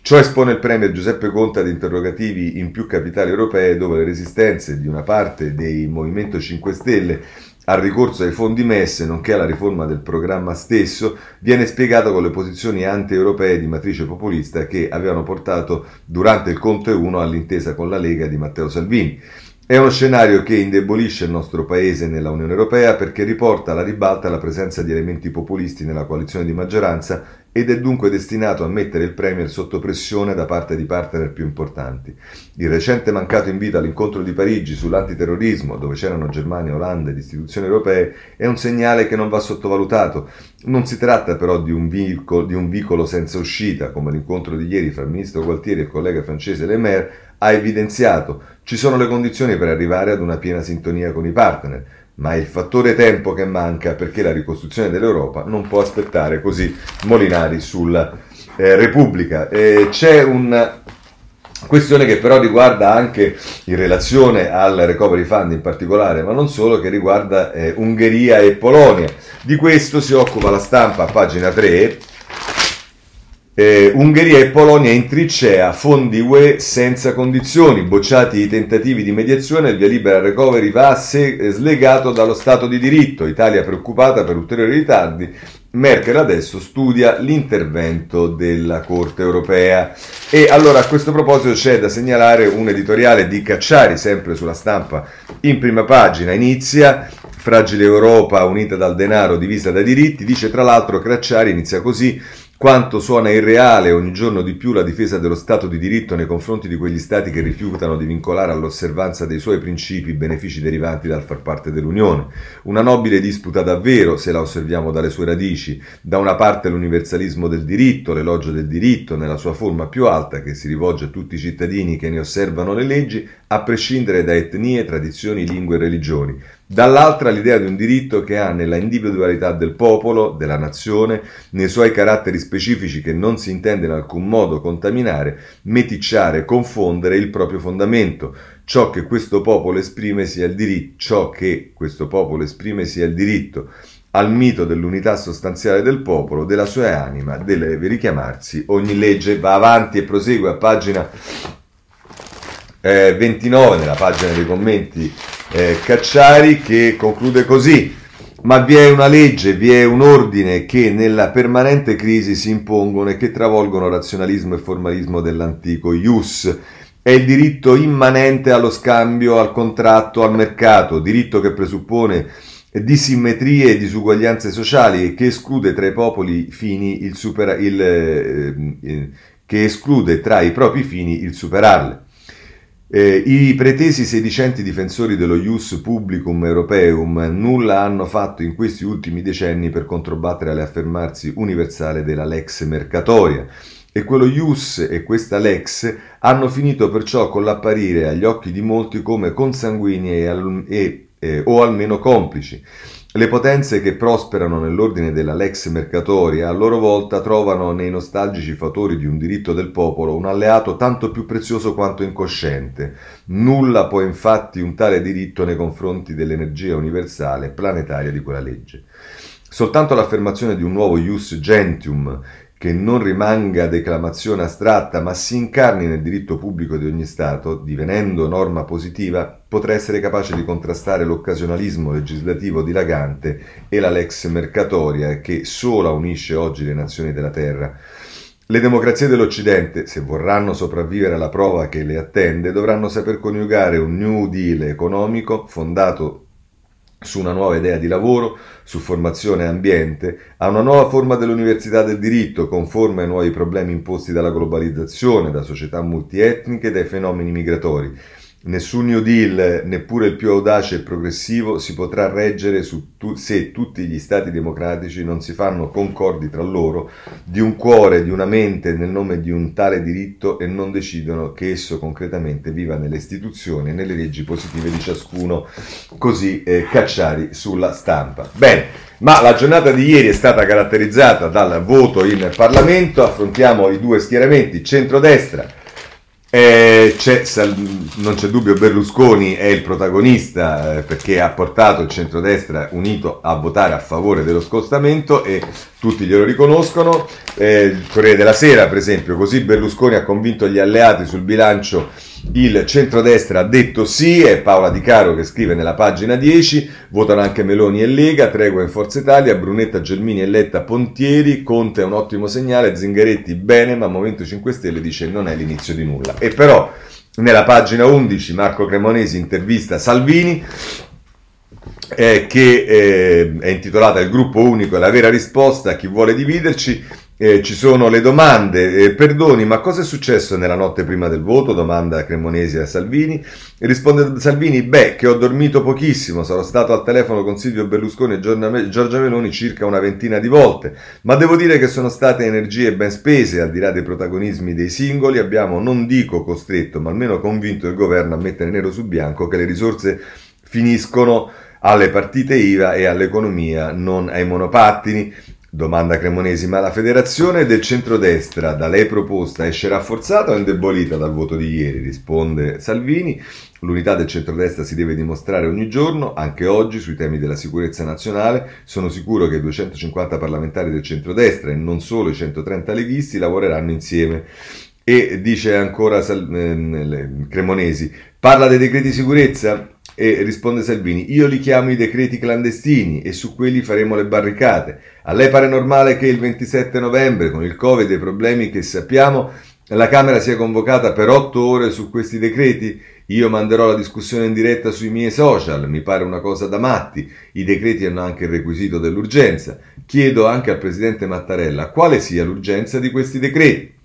Ciò espone il Premier Giuseppe Conte ad interrogativi in più capitali europee dove le resistenze di una parte dei Movimento 5 Stelle al ricorso ai fondi MES, nonché alla riforma del programma stesso, viene spiegato con le posizioni anti-europee di matrice populista che avevano portato durante il Conte 1 all'intesa con la Lega di Matteo Salvini. È uno scenario che indebolisce il nostro paese nella Unione Europea perché riporta alla ribalta la presenza di elementi populisti nella coalizione di maggioranza ed è dunque destinato a mettere il Premier sotto pressione da parte di partner più importanti. Il recente mancato invito all'incontro di Parigi sull'antiterrorismo, dove c'erano Germania, Olanda ed istituzioni europee, è un segnale che non va sottovalutato. Non si tratta però di un, vicolo, di un vicolo senza uscita, come l'incontro di ieri fra il ministro Gualtieri e il collega francese Le Maire ha evidenziato. Ci sono le condizioni per arrivare ad una piena sintonia con i partner ma è il fattore tempo che manca perché la ricostruzione dell'Europa non può aspettare così Molinari sulla eh, Repubblica. Eh, c'è una questione che però riguarda anche in relazione al recovery fund in particolare, ma non solo, che riguarda eh, Ungheria e Polonia. Di questo si occupa la stampa a pagina 3 eh, Ungheria e Polonia in trincea, fondi UE senza condizioni, bocciati i tentativi di mediazione, il via libera recovery va se- slegato dallo Stato di diritto, Italia preoccupata per ulteriori ritardi, Merkel adesso studia l'intervento della Corte europea. E allora a questo proposito c'è da segnalare un editoriale di Cacciari, sempre sulla stampa in prima pagina, inizia Fragile Europa unita dal denaro divisa dai diritti, dice tra l'altro Cacciari, inizia così, quanto suona irreale ogni giorno di più la difesa dello Stato di diritto nei confronti di quegli Stati che rifiutano di vincolare all'osservanza dei suoi principi i benefici derivanti dal far parte dell'Unione. Una nobile disputa davvero, se la osserviamo dalle sue radici. Da una parte l'universalismo del diritto, l'elogio del diritto nella sua forma più alta che si rivolge a tutti i cittadini che ne osservano le leggi, a prescindere da etnie, tradizioni, lingue e religioni. Dall'altra l'idea di un diritto che ha nella individualità del popolo, della nazione, nei suoi caratteri specifici che non si intende in alcun modo contaminare, meticciare, confondere il proprio fondamento. Ciò che questo popolo esprime sia il diritto, ciò che questo popolo esprime sia il diritto al mito dell'unità sostanziale del popolo, della sua anima, deve richiamarsi ogni legge. Va avanti e prosegue a pagina eh, 29, nella pagina dei commenti eh, Cacciari che conclude così. Ma vi è una legge, vi è un ordine che nella permanente crisi si impongono e che travolgono razionalismo e formalismo dell'antico ius. È il diritto immanente allo scambio, al contratto, al mercato, diritto che presuppone disimmetrie e disuguaglianze sociali e che esclude tra i popoli fini il, supera- il eh, eh, che esclude tra i propri fini il superarle. Eh, I pretesi sedicenti difensori dello Ius Publicum Europeum nulla hanno fatto in questi ultimi decenni per controbattere all'affermarsi universale della lex mercatoria e quello Ius e questa lex hanno finito perciò con l'apparire agli occhi di molti come consanguinei e, e, eh, o almeno complici. Le potenze che prosperano nell'ordine della lex mercatoria a loro volta trovano nei nostalgici fatori di un diritto del popolo un alleato tanto più prezioso quanto incosciente. Nulla può infatti un tale diritto nei confronti dell'energia universale planetaria di quella legge. Soltanto l'affermazione di un nuovo ius gentium che non rimanga declamazione astratta ma si incarni nel diritto pubblico di ogni Stato, divenendo norma positiva, potrà essere capace di contrastare l'occasionalismo legislativo dilagante e la lex mercatoria che sola unisce oggi le nazioni della Terra. Le democrazie dell'Occidente, se vorranno sopravvivere alla prova che le attende, dovranno saper coniugare un New Deal economico fondato su una nuova idea di lavoro, su formazione e ambiente, a una nuova forma dell'università del diritto, conforme ai nuovi problemi imposti dalla globalizzazione, da società multietniche e dai fenomeni migratori. Nessun New Deal, neppure il più audace e progressivo, si potrà reggere tu- se tutti gli stati democratici non si fanno concordi tra loro di un cuore, di una mente nel nome di un tale diritto e non decidono che esso concretamente viva nelle istituzioni e nelle leggi positive di ciascuno. Così eh, Cacciari sulla stampa. Bene, ma la giornata di ieri è stata caratterizzata dal voto in Parlamento. Affrontiamo i due schieramenti, centrodestra eh, c'è, non c'è dubbio, Berlusconi è il protagonista eh, perché ha portato il centrodestra unito a votare a favore dello scostamento e tutti glielo riconoscono. Eh, il Corriere della Sera, per esempio, così Berlusconi ha convinto gli alleati sul bilancio il centrodestra ha detto sì, è Paola Di Caro che scrive nella pagina 10, votano anche Meloni e Lega, Tregua in Forza Italia, Brunetta, Gelmini e Letta Pontieri, Conte è un ottimo segnale, Zingaretti bene, ma Movimento 5 Stelle dice non è l'inizio di nulla. E però nella pagina 11 Marco Cremonesi intervista Salvini eh, che eh, è intitolata Il gruppo unico è la vera risposta a chi vuole dividerci eh, ci sono le domande. Eh, perdoni, ma cosa è successo nella notte prima del voto? Domanda Cremonesi a Salvini. Risponde Salvini: Beh, che ho dormito pochissimo. Sarò stato al telefono con Silvio Berlusconi e Giorgia Meloni circa una ventina di volte. Ma devo dire che sono state energie ben spese, al di là dei protagonismi dei singoli. Abbiamo, non dico costretto, ma almeno convinto il governo a mettere nero su bianco che le risorse finiscono alle partite IVA e all'economia, non ai monopattini. Domanda Cremonesi, ma la federazione del centrodestra da lei proposta esce rafforzata o indebolita dal voto di ieri? Risponde Salvini. L'unità del centrodestra si deve dimostrare ogni giorno, anche oggi, sui temi della sicurezza nazionale. Sono sicuro che i 250 parlamentari del centrodestra e non solo i 130 leghisti lavoreranno insieme. E dice ancora Sal- eh, Cremonesi, parla dei decreti sicurezza? E risponde Salvini, io li chiamo i decreti clandestini e su quelli faremo le barricate. A lei pare normale che il 27 novembre, con il Covid e i problemi che sappiamo, la Camera sia convocata per otto ore su questi decreti? Io manderò la discussione in diretta sui miei social, mi pare una cosa da matti. I decreti hanno anche il requisito dell'urgenza. Chiedo anche al Presidente Mattarella quale sia l'urgenza di questi decreti.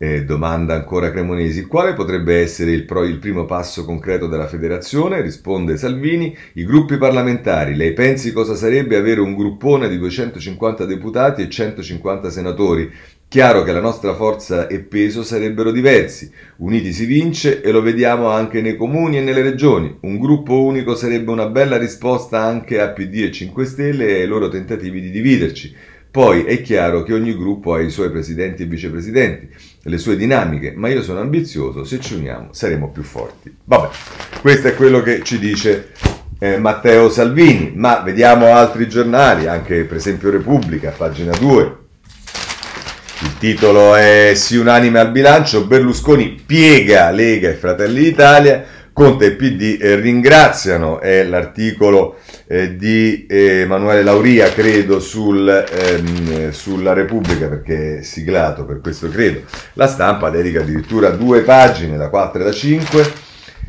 Eh, domanda ancora Cremonesi, quale potrebbe essere il, pro, il, primo passo concreto della federazione? Risponde Salvini, i gruppi parlamentari. Lei pensi cosa sarebbe avere un gruppone di 250 deputati e 150 senatori? Chiaro che la nostra forza e peso sarebbero diversi. Uniti si vince e lo vediamo anche nei comuni e nelle regioni. Un gruppo unico sarebbe una bella risposta anche a PD e 5 Stelle e ai loro tentativi di dividerci. Poi è chiaro che ogni gruppo ha i suoi presidenti e vicepresidenti, le sue dinamiche, ma io sono ambizioso, se ci uniamo saremo più forti. Vabbè, questo è quello che ci dice eh, Matteo Salvini, ma vediamo altri giornali, anche per esempio Repubblica, pagina 2. Il titolo è Sì unanime al bilancio, Berlusconi piega Lega e Fratelli d'Italia, Conte e PD eh, ringraziano, è l'articolo eh, di Emanuele Lauria, credo, sul, ehm, sulla Repubblica, perché è siglato, per questo credo. La stampa dedica addirittura due pagine, da 4 e da 5,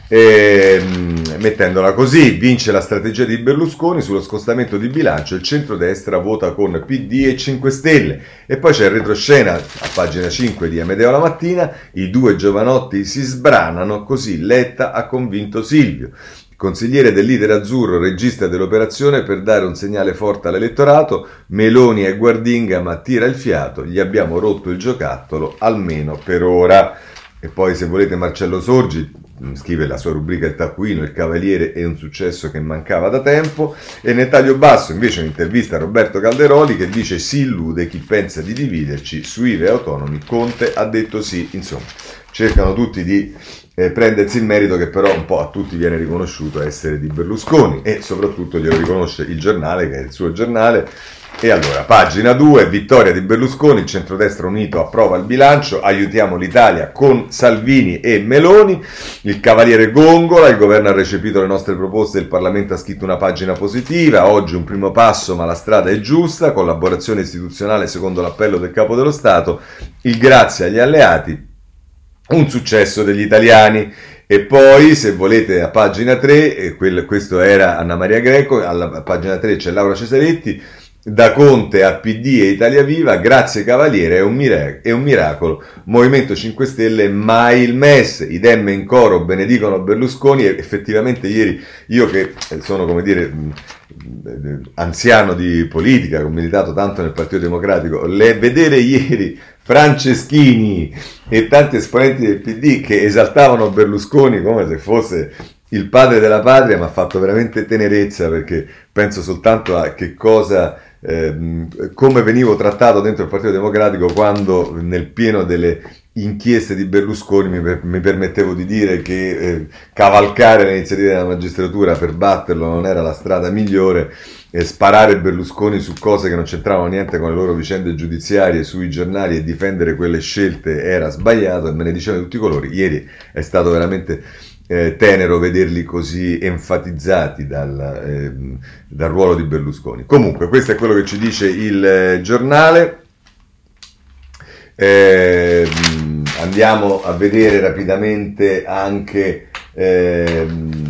ehm, mettendola così, vince la strategia di Berlusconi sullo scostamento di bilancio, il centrodestra vota con PD e 5 Stelle. E poi c'è il retroscena a pagina 5 di Amedeo la mattina, i due giovanotti si sbranano, così Letta ha convinto Silvio consigliere del leader azzurro, regista dell'operazione per dare un segnale forte all'elettorato, Meloni e Guardinga ma tira il fiato, gli abbiamo rotto il giocattolo, almeno per ora. E poi se volete Marcello Sorgi mm, scrive la sua rubrica Il taccuino, il cavaliere è un successo che mancava da tempo e nel taglio basso invece un'intervista a Roberto Calderoli che dice si illude chi pensa di dividerci su IVE autonomi, Conte ha detto sì, insomma cercano tutti di eh, prendersi il merito che però un po' a tutti viene riconosciuto essere di Berlusconi e soprattutto glielo riconosce il giornale che è il suo giornale. E allora, pagina 2, vittoria di Berlusconi, il centrodestra unito approva il bilancio, aiutiamo l'Italia con Salvini e Meloni, il cavaliere Gongola, il governo ha recepito le nostre proposte, il Parlamento ha scritto una pagina positiva, oggi un primo passo ma la strada è giusta, collaborazione istituzionale secondo l'appello del Capo dello Stato, il grazie agli alleati, un successo degli italiani. E poi, se volete, a pagina 3, quel, questo era Anna Maria Greco, alla pagina 3 c'è Laura Cesaretti, da Conte a PD e Italia Viva, grazie Cavaliere, è un, mirac- è un miracolo. Movimento 5 Stelle, mai il MES, i Dem in coro benedicono Berlusconi e effettivamente ieri io che sono, come dire, anziano di politica, ho militato tanto nel Partito Democratico, le, vedere ieri Franceschini e tanti esponenti del PD che esaltavano Berlusconi come se fosse il padre della patria mi ha fatto veramente tenerezza perché penso soltanto a che cosa, eh, come venivo trattato dentro il Partito Democratico quando nel pieno delle inchieste di Berlusconi mi, mi permettevo di dire che eh, cavalcare le iniziative della magistratura per batterlo non era la strada migliore e sparare Berlusconi su cose che non c'entravano niente con le loro vicende giudiziarie sui giornali e difendere quelle scelte era sbagliato e me ne dicevano di tutti i colori. Ieri è stato veramente eh, tenero vederli così enfatizzati dal, eh, dal, ruolo di Berlusconi. Comunque, questo è quello che ci dice il eh, giornale. Ehm, andiamo a vedere rapidamente anche ehm, ehm,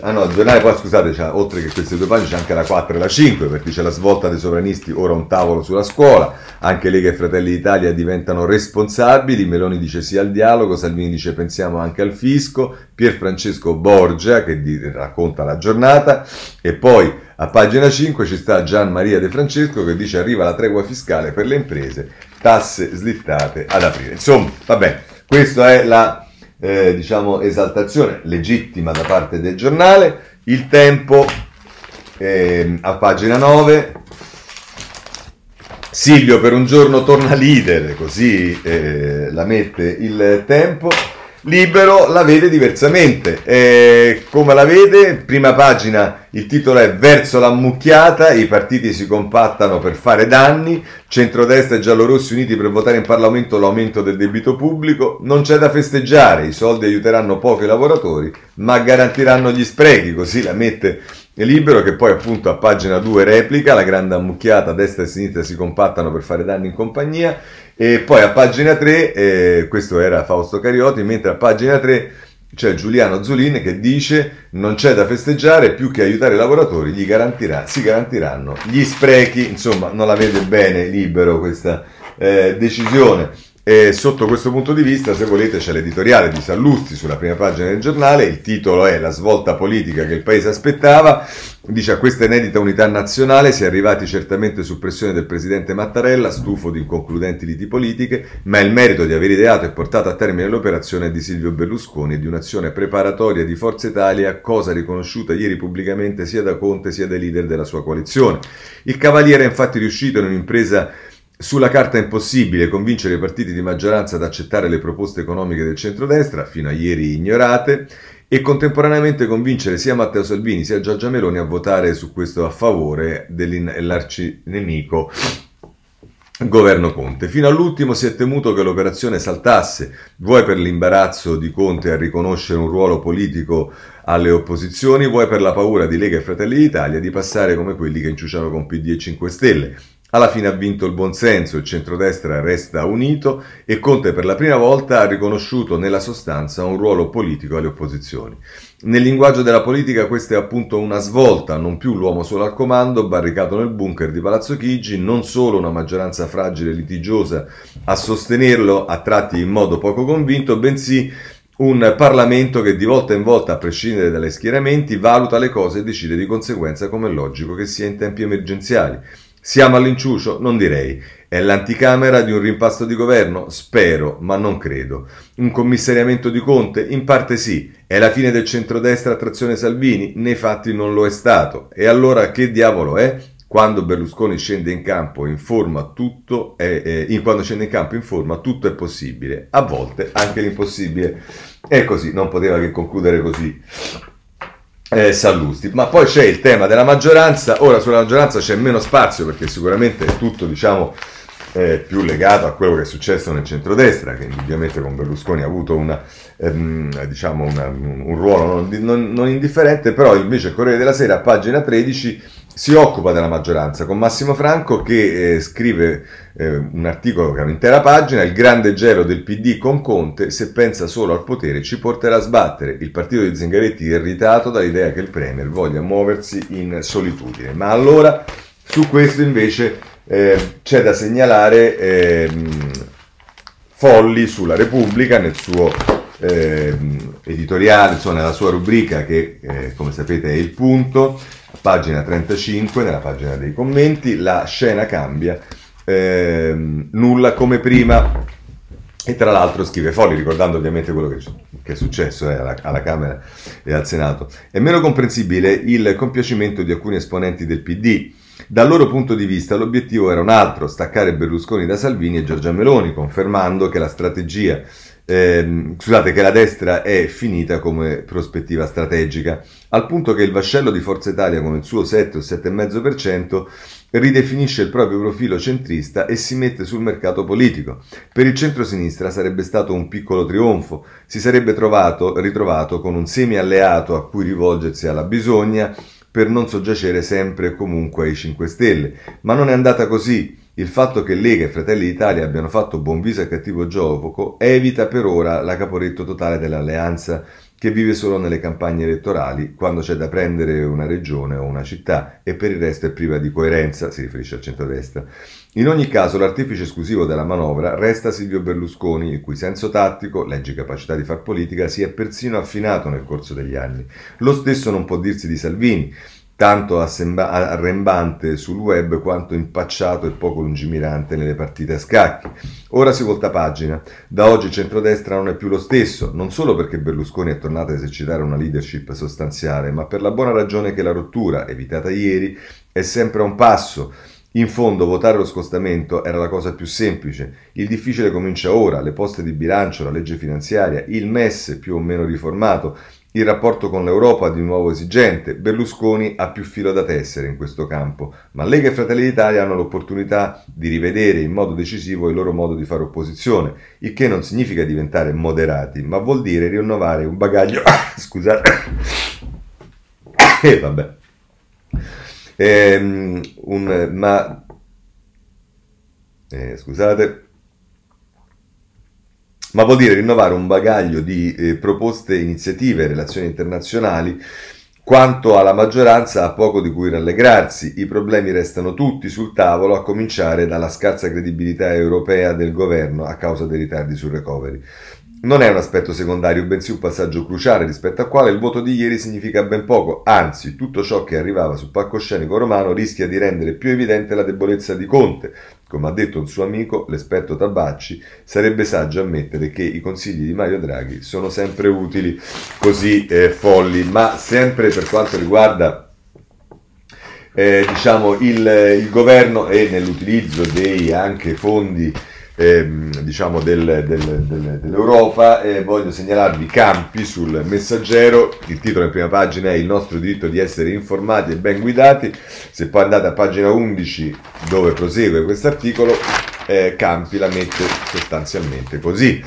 ah no, il giornale poi scusate, oltre che queste due pagine c'è anche la 4 e la 5 perché c'è la svolta dei sovranisti, ora un tavolo sulla scuola, anche Lega e Fratelli d'Italia diventano responsabili, Meloni dice sì al dialogo, Salvini dice pensiamo anche al fisco, Pier Francesco Borgia che di, racconta la giornata. E poi a pagina 5 ci sta Gian Maria De Francesco che dice arriva la tregua fiscale per le imprese, tasse slittate ad aprile. Insomma, vabbè, questa è la eh, diciamo, esaltazione legittima da parte del giornale. Il tempo eh, a pagina 9. Silvio per un giorno torna leader, così eh, la mette il tempo. Libero la vede diversamente. Eh, come la vede? Prima pagina, il titolo è Verso l'ammucchiata, i partiti si compattano per fare danni, centrodestra e giallorossi uniti per votare in Parlamento l'aumento del debito pubblico, non c'è da festeggiare, i soldi aiuteranno pochi lavoratori, ma garantiranno gli sprechi, così la mette Libero che poi appunto a pagina 2 replica, la grande ammucchiata, destra e sinistra si compattano per fare danni in compagnia, e poi a pagina 3, eh, questo era Fausto Carioti, mentre a pagina 3 c'è Giuliano Zulin che dice non c'è da festeggiare, più che aiutare i lavoratori gli garantirà, si garantiranno gli sprechi, insomma non la vede bene libero questa eh, decisione. E sotto questo punto di vista, se volete, c'è l'editoriale di Sallusti sulla prima pagina del giornale, il titolo è La svolta politica che il paese aspettava, dice a questa inedita unità nazionale si è arrivati certamente su pressione del presidente Mattarella, stufo di inconcludenti liti politiche, ma il merito di aver ideato e portato a termine l'operazione è di Silvio Berlusconi e di un'azione preparatoria di Forza Italia, cosa riconosciuta ieri pubblicamente sia da Conte sia dai leader della sua coalizione. Il Cavaliere è infatti riuscito in un'impresa sulla carta è impossibile convincere i partiti di maggioranza ad accettare le proposte economiche del centrodestra, fino a ieri ignorate, e contemporaneamente convincere sia Matteo Salvini sia Giorgia Meloni a votare su questo a favore dell'arcinemico governo Conte. Fino all'ultimo si è temuto che l'operazione saltasse, vuoi per l'imbarazzo di Conte a riconoscere un ruolo politico alle opposizioni, vuoi per la paura di Lega e Fratelli d'Italia di passare come quelli che inciuciano con PD e 5 Stelle. Alla fine ha vinto il buonsenso, il centrodestra resta unito e Conte per la prima volta ha riconosciuto nella sostanza un ruolo politico alle opposizioni. Nel linguaggio della politica questa è appunto una svolta, non più l'uomo solo al comando, barricato nel bunker di Palazzo Chigi, non solo una maggioranza fragile e litigiosa a sostenerlo, a tratti in modo poco convinto, bensì un Parlamento che di volta in volta, a prescindere dagli schieramenti, valuta le cose e decide di conseguenza come è logico che sia in tempi emergenziali. Siamo all'inciucio? Non direi. È l'anticamera di un rimpasto di governo? Spero, ma non credo. Un commissariamento di Conte? In parte sì. È la fine del centrodestra a trazione Salvini? Nei fatti non lo è stato. E allora che diavolo è? Quando Berlusconi scende in campo in forma tutto è, eh, quando scende in campo in forma tutto è possibile. A volte anche l'impossibile è così, non poteva che concludere così eh, Sallusti. Ma poi c'è il tema della maggioranza, ora sulla maggioranza c'è meno spazio perché sicuramente è tutto diciamo, eh, più legato a quello che è successo nel centrodestra, che indubbiamente con Berlusconi ha avuto una, ehm, diciamo una, un ruolo non, non, non, indifferente, però invece il Corriere della Sera a pagina 13 si occupa della maggioranza con Massimo Franco che eh, scrive eh, un articolo che ha un'intera pagina, il grande gelo del PD con Conte, se pensa solo al potere ci porterà a sbattere. Il partito di Zingaretti irritato dall'idea che il Premier voglia muoversi in solitudine. Ma allora su questo invece eh, c'è da segnalare ehm, Folli sulla Repubblica nel suo ehm, editoriale, insomma nella sua rubrica che eh, come sapete è il punto pagina 35, nella pagina dei commenti, la scena cambia, ehm, nulla come prima. E tra l'altro scrive Folli, ricordando ovviamente quello che, che è successo eh, alla, alla, Camera e al Senato. È meno comprensibile il compiacimento di alcuni esponenti del PD. Dal loro punto di vista l'obiettivo era un altro, staccare Berlusconi da Salvini e Giorgia Meloni, confermando che la strategia eh, scusate, che la destra è finita come prospettiva strategica, al punto che il vascello di Forza Italia con il suo 7 o 7,5% ridefinisce il proprio profilo centrista e si mette sul mercato politico. Per il centro-sinistra sarebbe stato un piccolo trionfo, si sarebbe trovato, ritrovato con un semi-alleato a cui rivolgersi alla bisogna per non soggiacere sempre e comunque ai 5 Stelle, ma non è andata così. Il fatto che Lega e Fratelli d'Italia abbiano fatto buon viso e cattivo gioco evita per ora la caporetto totale dell'alleanza che vive solo nelle campagne elettorali, quando c'è da prendere una regione o una città e per il resto è priva di coerenza, si riferisce al centrodestra. In ogni caso, l'artefice esclusivo della manovra resta Silvio Berlusconi, il cui senso tattico, leggi capacità di far politica, si è persino affinato nel corso degli anni. Lo stesso non può dirsi di Salvini, tanto arrembante sul web quanto impacciato e poco lungimirante nelle partite a scacchi. Ora si volta pagina. Da oggi il centrodestra non è più lo stesso, non solo perché Berlusconi è tornato a esercitare una leadership sostanziale, ma per la buona ragione che la rottura, evitata ieri, è sempre a un passo in fondo votare lo scostamento era la cosa più semplice, il difficile comincia ora, le poste di bilancio, la legge finanziaria, il MES più o meno riformato, il rapporto con l'Europa di nuovo esigente. Berlusconi ha più filo da tessere in questo campo, ma Lega e Fratelli d'Italia hanno l'opportunità di rivedere in modo decisivo il loro modo di fare opposizione, il che non significa diventare moderati, ma vuol dire rinnovare un bagaglio... scusate... e eh, vabbè Ehm, un, ma eh, scusate, ma vuol dire rinnovare un bagaglio di eh, proposte, iniziative, relazioni internazionali. Quanto alla maggioranza ha poco di cui rallegrarsi, i problemi restano tutti sul tavolo, a cominciare dalla scarsa credibilità europea del governo a causa dei ritardi sul recovery non è un aspetto secondario, bensì un passaggio cruciale rispetto al quale il voto di ieri significa ben poco, anzi tutto ciò che arrivava sul palcoscenico romano rischia di rendere più evidente la debolezza di Conte. Come ha detto un suo amico, l'esperto Tabacci, sarebbe saggio ammettere che i consigli di Mario Draghi sono sempre utili, così eh, folli, ma sempre per quanto riguarda eh, diciamo il, il governo e nell'utilizzo dei anche fondi ehm, diciamo del, del, del, dell'Europa. Eh, voglio segnalarvi campi sul messaggero. Il titolo in prima pagina è Il nostro diritto di essere informati e ben guidati. Se poi andate a pagina 11 dove prosegue questo articolo, eh, Campi la mette sostanzialmente così.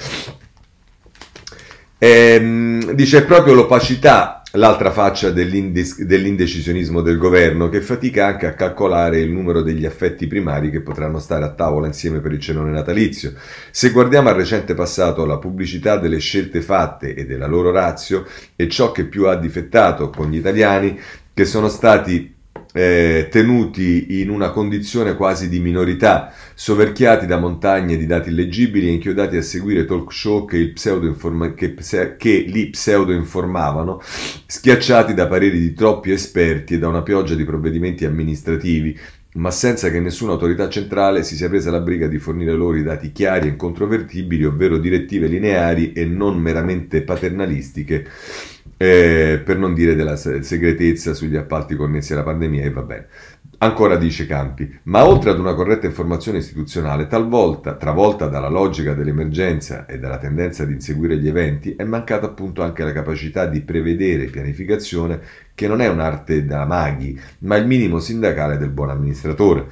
Ehm, dice proprio l'opacità l'altra faccia dell'indecisionismo del governo, che fatica anche a calcolare il numero degli affetti primari che potranno stare a tavola insieme per il cenone natalizio. Se guardiamo al recente passato, la pubblicità delle scelte fatte e della loro razio è ciò che più ha difettato con gli italiani, che sono stati eh, tenuti in una condizione quasi di minorità, soverchiati da montagne di dati illeggibili e inchiodati a seguire talk show che, che, che li pseudo-informavano, schiacciati da pareri di troppi esperti e da una pioggia di provvedimenti amministrativi, ma senza che nessuna autorità centrale si sia presa la briga di fornire loro i dati chiari e incontrovertibili, ovvero direttive lineari e non meramente paternalistiche eh, per non dire della segretezza sugli appalti connessi alla pandemia e va bene. Ancora dice Campi, ma oltre ad una corretta informazione istituzionale, talvolta, travolta dalla logica dell'emergenza e dalla tendenza ad inseguire gli eventi, è mancata appunto anche la capacità di prevedere pianificazione, che non è un'arte da maghi, ma il minimo sindacale del buon amministratore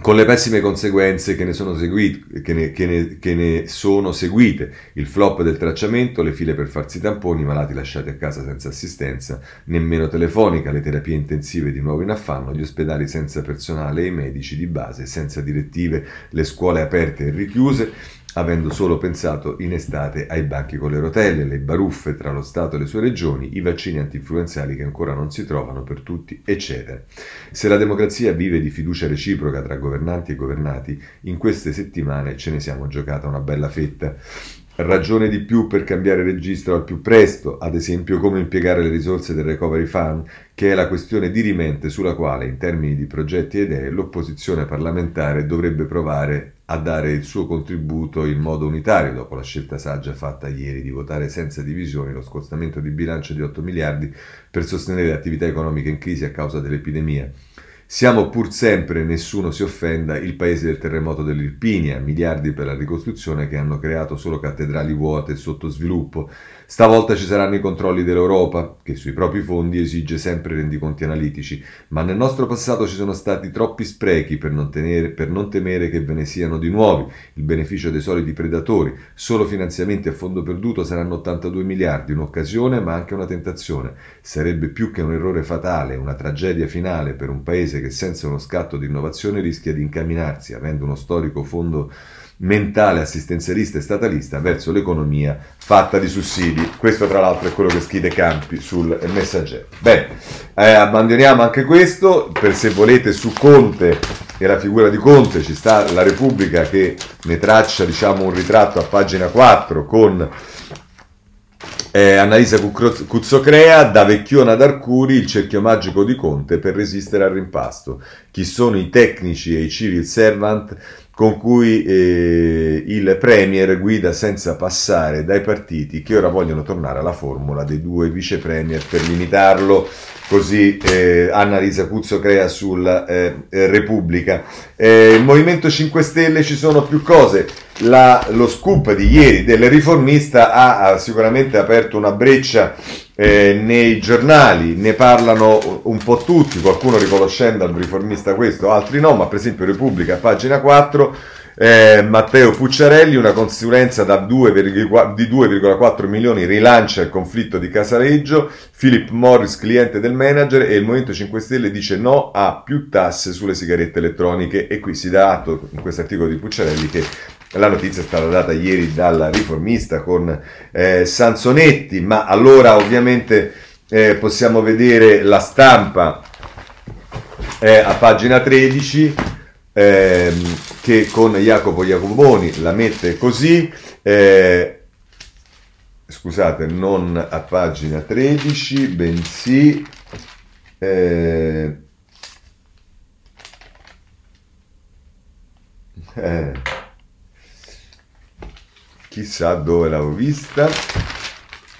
con le pessime conseguenze che ne, seguite, che, ne, che, ne, che ne, sono seguite, il flop del tracciamento, le file per farsi tamponi, i malati lasciati a casa senza assistenza, nemmeno telefonica, le terapie intensive di nuovo in affanno, gli ospedali senza personale e i medici di base senza direttive, le scuole aperte e richiuse, avendo solo pensato in estate ai banchi con le rotelle, le baruffe tra lo Stato e le sue regioni, i vaccini antinfluenzali che ancora non si trovano per tutti, eccetera. Se la democrazia vive di fiducia reciproca tra governanti e governati, in queste settimane ce ne siamo giocata una bella fetta. Ragione di più per cambiare registro al più presto, ad esempio come impiegare le risorse del Recovery Fund, che è la questione dirimente sulla quale, in termini di progetti e idee, l'opposizione parlamentare dovrebbe provare a dare il suo contributo in modo unitario dopo la scelta saggia fatta ieri di votare senza divisioni lo scostamento di bilancio di 8 miliardi per sostenere le attività economiche in crisi a causa dell'epidemia. Siamo pur sempre, nessuno si offenda, il paese del terremoto dell'Irpinia, miliardi per la ricostruzione che hanno creato solo cattedrali vuote e sottosviluppo. Stavolta ci saranno i controlli dell'Europa, che sui propri fondi esige sempre rendiconti analitici, ma nel nostro passato ci sono stati troppi sprechi per non, tenere, per non temere che ve ne siano di nuovi, il beneficio dei soliti predatori. Solo finanziamenti a fondo perduto saranno 82 miliardi, un'occasione ma anche una tentazione. Sarebbe più che un errore fatale, una tragedia finale per un paese che senza uno scatto di innovazione rischia di incamminarsi, avendo uno storico fondo mentale assistenzialista e statalista verso l'economia fatta di sussidi. Questo tra l'altro è quello che scrive Campi sul messaggero. Bene, eh, abbandoniamo anche questo, per se volete su Conte e la figura di Conte ci sta la Repubblica che ne traccia diciamo un ritratto a pagina 4 con eh, Annalisa Cuzzocrea, da Vecchiona ad Arcuri, il cerchio magico di Conte per resistere al rimpasto. Chi sono i tecnici e i civil servant con cui eh, il Premier guida senza passare dai partiti che ora vogliono tornare alla formula dei due vice Premier per limitarlo così eh, Annalisa Cuzzo crea sulla eh, Repubblica. Eh, il Movimento 5 Stelle ci sono più cose. La, lo scoop di ieri del riformista ha, ha sicuramente aperto una breccia eh, nei giornali, ne parlano un po' tutti, qualcuno riconoscendo al riformista questo, altri no, ma per esempio Repubblica, pagina 4 eh, Matteo Pucciarelli, una consulenza da 2, di 2,4 milioni rilancia il conflitto di Casaleggio, Philip Morris cliente del manager e il Movimento 5 Stelle dice no a più tasse sulle sigarette elettroniche e qui si dà atto in questo articolo di Pucciarelli che la notizia è stata data ieri dalla riformista con eh, Sansonetti, ma allora ovviamente eh, possiamo vedere la stampa eh, a pagina 13 ehm, che con Jacopo Jacoboni la mette così, eh, scusate, non a pagina 13, bensì... Eh, eh, chissà dove l'avevo vista.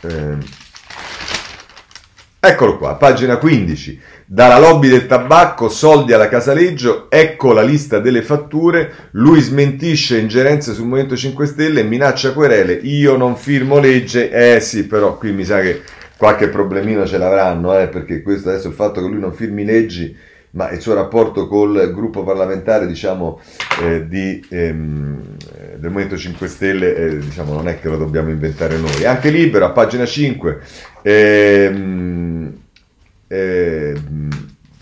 Eh, eccolo qua, pagina 15. Dalla lobby del tabacco, soldi alla Casaleggio, ecco la lista delle fatture, lui smentisce ingerenze sul Movimento 5 Stelle minaccia querele, io non firmo legge, eh sì, però qui mi sa che qualche problemino ce l'avranno, eh, perché questo adesso il fatto che lui non firmi leggi, ma il suo rapporto col gruppo parlamentare, diciamo, eh, di, ehm, del Movimento 5 Stelle, eh, diciamo, non è che lo dobbiamo inventare noi. Anche libero, a pagina 5, ehm, eh,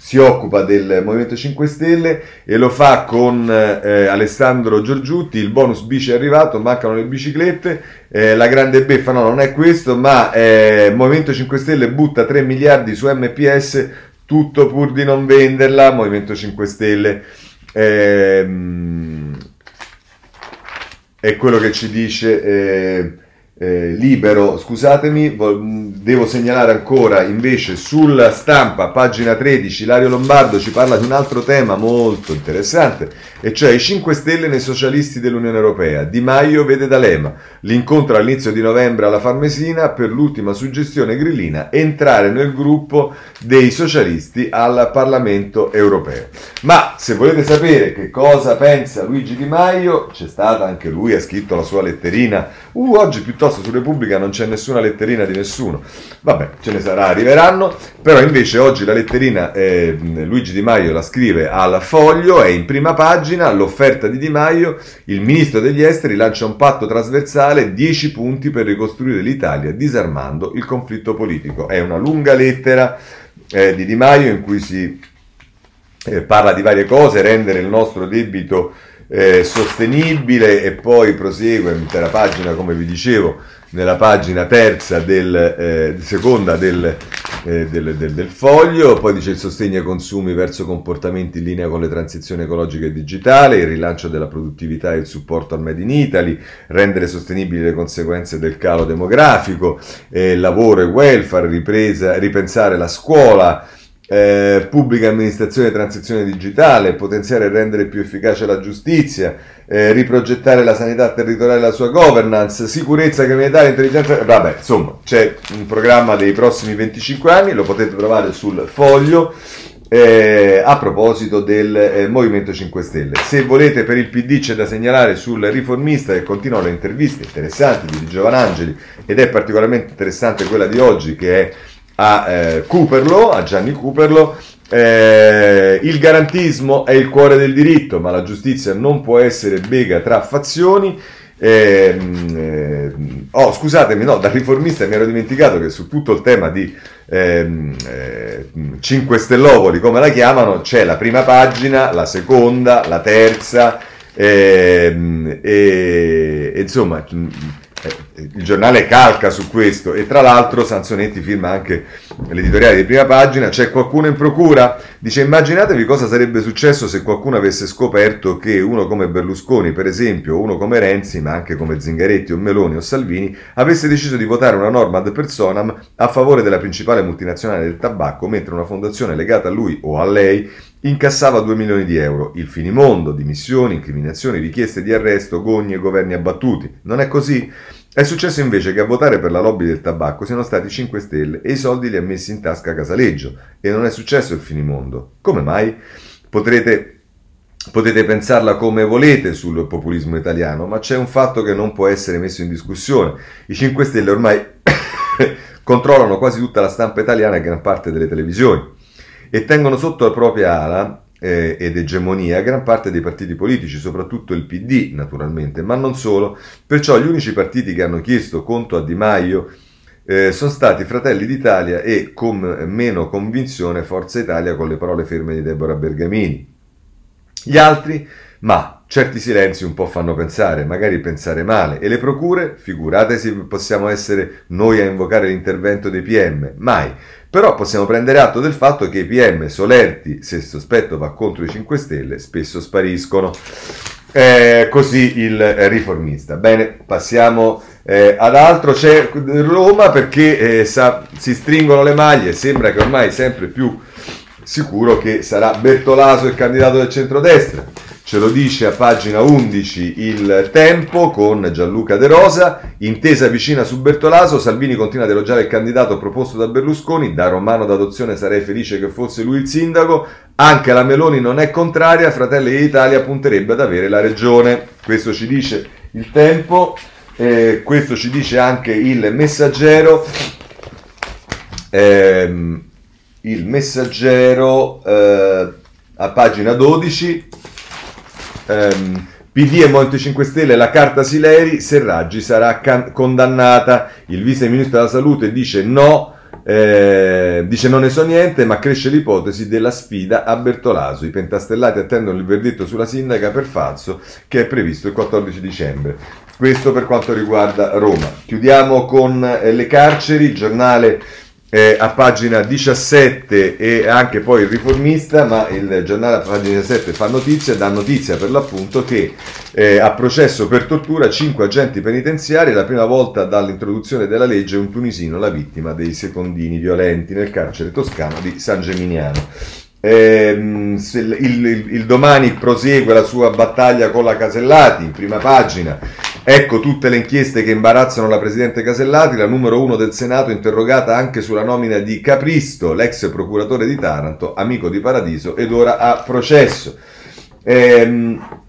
si occupa del Movimento 5 Stelle e lo fa con eh, Alessandro Giorgiutti, il bonus bici è arrivato, mancano le biciclette, eh, la grande beffa no non è questo, ma eh, Movimento 5 Stelle butta 3 miliardi su MPS, tutto pur di non venderla, Movimento 5 Stelle. Ehm, è quello che ci dice eh, eh, libero, scusatemi, devo segnalare ancora invece sulla stampa, pagina 13, Lario Lombardo ci parla di un altro tema molto interessante, e cioè i 5 Stelle nei socialisti dell'Unione Europea. Di Maio vede D'Alema, l'incontro all'inizio di novembre alla Farmesina per l'ultima suggestione grillina, entrare nel gruppo dei socialisti al Parlamento Europeo. Ma se volete sapere che cosa pensa Luigi Di Maio, c'è stata anche lui, ha scritto la sua letterina, uh, oggi piuttosto piuttosto su Repubblica non c'è nessuna letterina di nessuno. Vabbè, ce ne sarà, arriveranno. Però invece oggi la letterina eh, Luigi Di Maio la scrive al foglio, è in prima pagina, l'offerta di Di Maio, il ministro degli esteri lancia un patto trasversale, 10 punti per ricostruire l'Italia, disarmando il conflitto politico. È una lunga lettera eh, di Di Maio in cui si eh, parla di varie cose, rendere il nostro debito eh, sostenibile e poi prosegue intera pagina, come vi dicevo, nella pagina terza del, eh, seconda del, eh, del, del, del, foglio, poi dice il sostegno ai consumi verso comportamenti in linea con le transizioni ecologiche e digitali, il rilancio della produttività e il supporto al Made in Italy, rendere sostenibili le conseguenze del calo demografico, eh, lavoro e welfare, ripresa, ripensare la scuola, eh, pubblica amministrazione e transizione digitale, potenziare e rendere più efficace la giustizia, eh, riprogettare la sanità territoriale e la sua governance, sicurezza, criminalità, intelligenza, vabbè, insomma, c'è un programma dei prossimi 25 anni, lo potete trovare sul foglio. Eh, a proposito del eh, Movimento 5 Stelle, se volete per il PD c'è da segnalare sul riformista che continuano le interviste interessanti di Giovanangeli ed è particolarmente interessante quella di oggi che è a eh, Cooperlo, a Gianni Cooperlo, eh, il garantismo è il cuore del diritto, ma la giustizia non può essere bega tra fazioni. Eh, eh, oh, scusatemi, no, da riformista mi ero dimenticato che su tutto il tema di ehm, eh, 5 stellovoli, come la chiamano, c'è la prima pagina, la seconda, la terza, E, e, insomma, eh, il giornale calca su questo e tra l'altro Sansonetti firma anche l'editoriale di prima pagina, c'è qualcuno in procura? Dice immaginatevi cosa sarebbe successo se qualcuno avesse scoperto che uno come Berlusconi per esempio, uno come Renzi, ma anche come Zingaretti o Meloni o Salvini, avesse deciso di votare una norma ad personam a favore della principale multinazionale del tabacco, mentre una fondazione legata a lui o a lei incassava 2 milioni di euro. Il finimondo, dimissioni, incriminazioni, richieste di arresto, gogne e governi abbattuti. Non è così? È successo invece che a votare per la lobby del tabacco siano stati 5 Stelle e i soldi li ha messi in tasca Casaleggio e non è successo il finimondo. Come mai? Potrete Potete pensarla come volete sul populismo italiano, ma c'è un fatto che non può essere messo in discussione. I 5 Stelle ormai controllano quasi tutta la stampa italiana e gran parte delle televisioni e tengono sotto la propria ala eh, ed egemonia gran parte dei partiti politici, soprattutto il PD naturalmente, ma non solo. Perciò gli unici partiti che hanno chiesto conto a Di Maio eh, sono stati Fratelli d'Italia e con meno convinzione Forza Italia con le parole ferme di Deborah Bergamini. Gli altri, ma certi silenzi un po' fanno pensare, magari pensare male. E le procure? Figuratesi, possiamo essere noi a invocare l'intervento dei PM? Mai. Però possiamo prendere atto del fatto che i PM solerti, se il sospetto va contro i 5 Stelle, spesso spariscono. Eh, così il riformista. Bene, passiamo eh, ad altro. C'è Roma perché eh, sa, si stringono le maglie, sembra che ormai sempre più sicuro che sarà Bertolaso il candidato del centrodestra. Ce lo dice a pagina 11 il Tempo con Gianluca De Rosa, intesa vicina su Bertolaso, Salvini continua ad elogiare il candidato proposto da Berlusconi, da romano d'adozione sarei felice che fosse lui il sindaco, anche la Meloni non è contraria, Fratelli d'Italia punterebbe ad avere la regione. Questo ci dice il Tempo, eh, questo ci dice anche il Messaggero. Eh, il Messaggero eh, a pagina 12 ehm, PD e Monte 5 Stelle, la carta Sileri, Serraggi sarà can- condannata. Il vice ministro della salute dice no, eh, dice non ne so niente, ma cresce l'ipotesi della sfida a Bertolaso. I pentastellati attendono il verdetto sulla sindaca per falso che è previsto il 14 dicembre. Questo per quanto riguarda Roma. Chiudiamo con eh, le carceri, giornale eh, a pagina 17 e anche poi il riformista, ma il giornale a pagina 17 fa notizia, dà notizia per l'appunto che eh, a processo per tortura 5 agenti penitenziari, la prima volta dall'introduzione della legge un tunisino la vittima dei secondini violenti nel carcere toscano di San Geminiano. Eh, il, il, il domani prosegue la sua battaglia con la Casellati in prima pagina Ecco tutte le inchieste che imbarazzano la Presidente Casellati, la numero uno del Senato interrogata anche sulla nomina di Capristo, l'ex procuratore di Taranto, amico di Paradiso ed ora a processo. Ehm,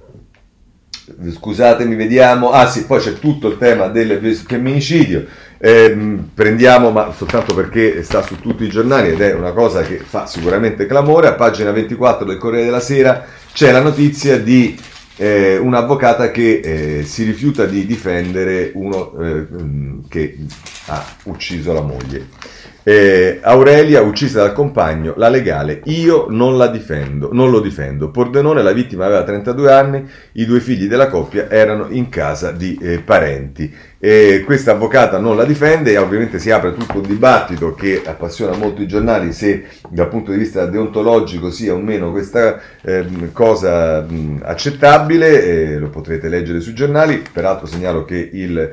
scusatemi, vediamo. Ah sì, poi c'è tutto il tema del femminicidio. Ehm, prendiamo, ma soltanto perché sta su tutti i giornali ed è una cosa che fa sicuramente clamore, a pagina 24 del Corriere della Sera c'è la notizia di eh, un'avvocata che eh, si rifiuta di difendere uno eh, che ha ucciso la moglie. Eh, Aurelia, uccisa dal compagno, la legale, io non la difendo, non lo difendo. Pordenone, la vittima aveva 32 anni, i due figli della coppia erano in casa di eh, parenti. E questa avvocata non la difende e ovviamente si apre tutto un dibattito che appassiona molto i giornali se dal punto di vista deontologico sia o meno questa eh, cosa mh, accettabile, eh, lo potrete leggere sui giornali, peraltro segnalo che il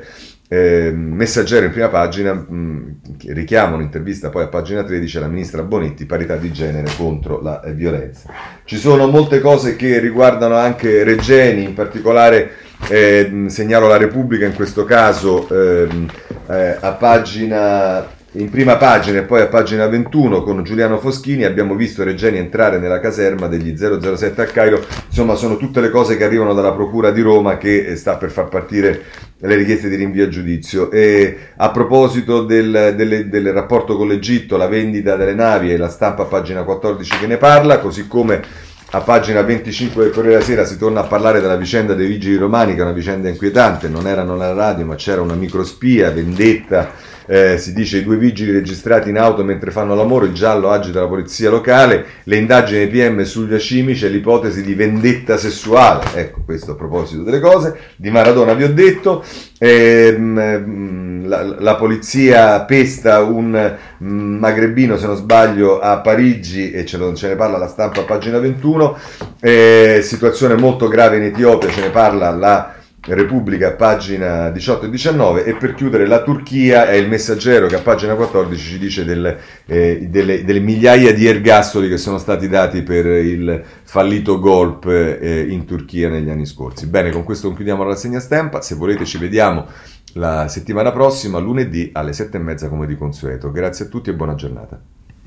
eh, messaggero in prima pagina mh, richiama un'intervista poi a pagina 13 alla ministra Bonetti parità di genere contro la eh, violenza. Ci sono molte cose che riguardano anche Regeni in particolare eh, segnalo la Repubblica in questo caso ehm, eh, a pagina in prima pagina e poi a pagina 21 con Giuliano Foschini abbiamo visto Regeni entrare nella caserma degli 007 a Cairo, insomma sono tutte le cose che arrivano dalla Procura di Roma che eh, sta per far partire le richieste di rinvio a giudizio. E a proposito del, del, del rapporto con l'Egitto, la vendita delle navi e la stampa a pagina 14 che ne parla, così come a pagina 25 del Corriere della Sera si torna a parlare della vicenda dei vigili romani, che è una vicenda inquietante, non erano nella radio ma c'era una microspia, vendetta eh, si dice i due vigili registrati in auto mentre fanno l'amore, il giallo agita la polizia locale, le indagini PM sugli acimici e l'ipotesi di vendetta sessuale, ecco questo a proposito delle cose, di Maradona vi ho detto, eh, la, la, polizia pesta un magrebino, se non sbaglio, a Parigi e ce, lo, ce ne parla la stampa a pagina 21, eh, situazione molto grave in Etiopia, ce ne parla la Repubblica, pagina 18 e 19, e per chiudere la Turchia è il messaggero che a pagina 14 ci dice del, eh, delle, delle, migliaia di ergastoli che sono stati dati per il fallito golpe eh, in Turchia negli anni scorsi. Bene, con questo concludiamo la rassegna stampa, se volete ci vediamo la settimana prossima, lunedì alle 7 e mezza come di consueto. Grazie a tutti e buona giornata.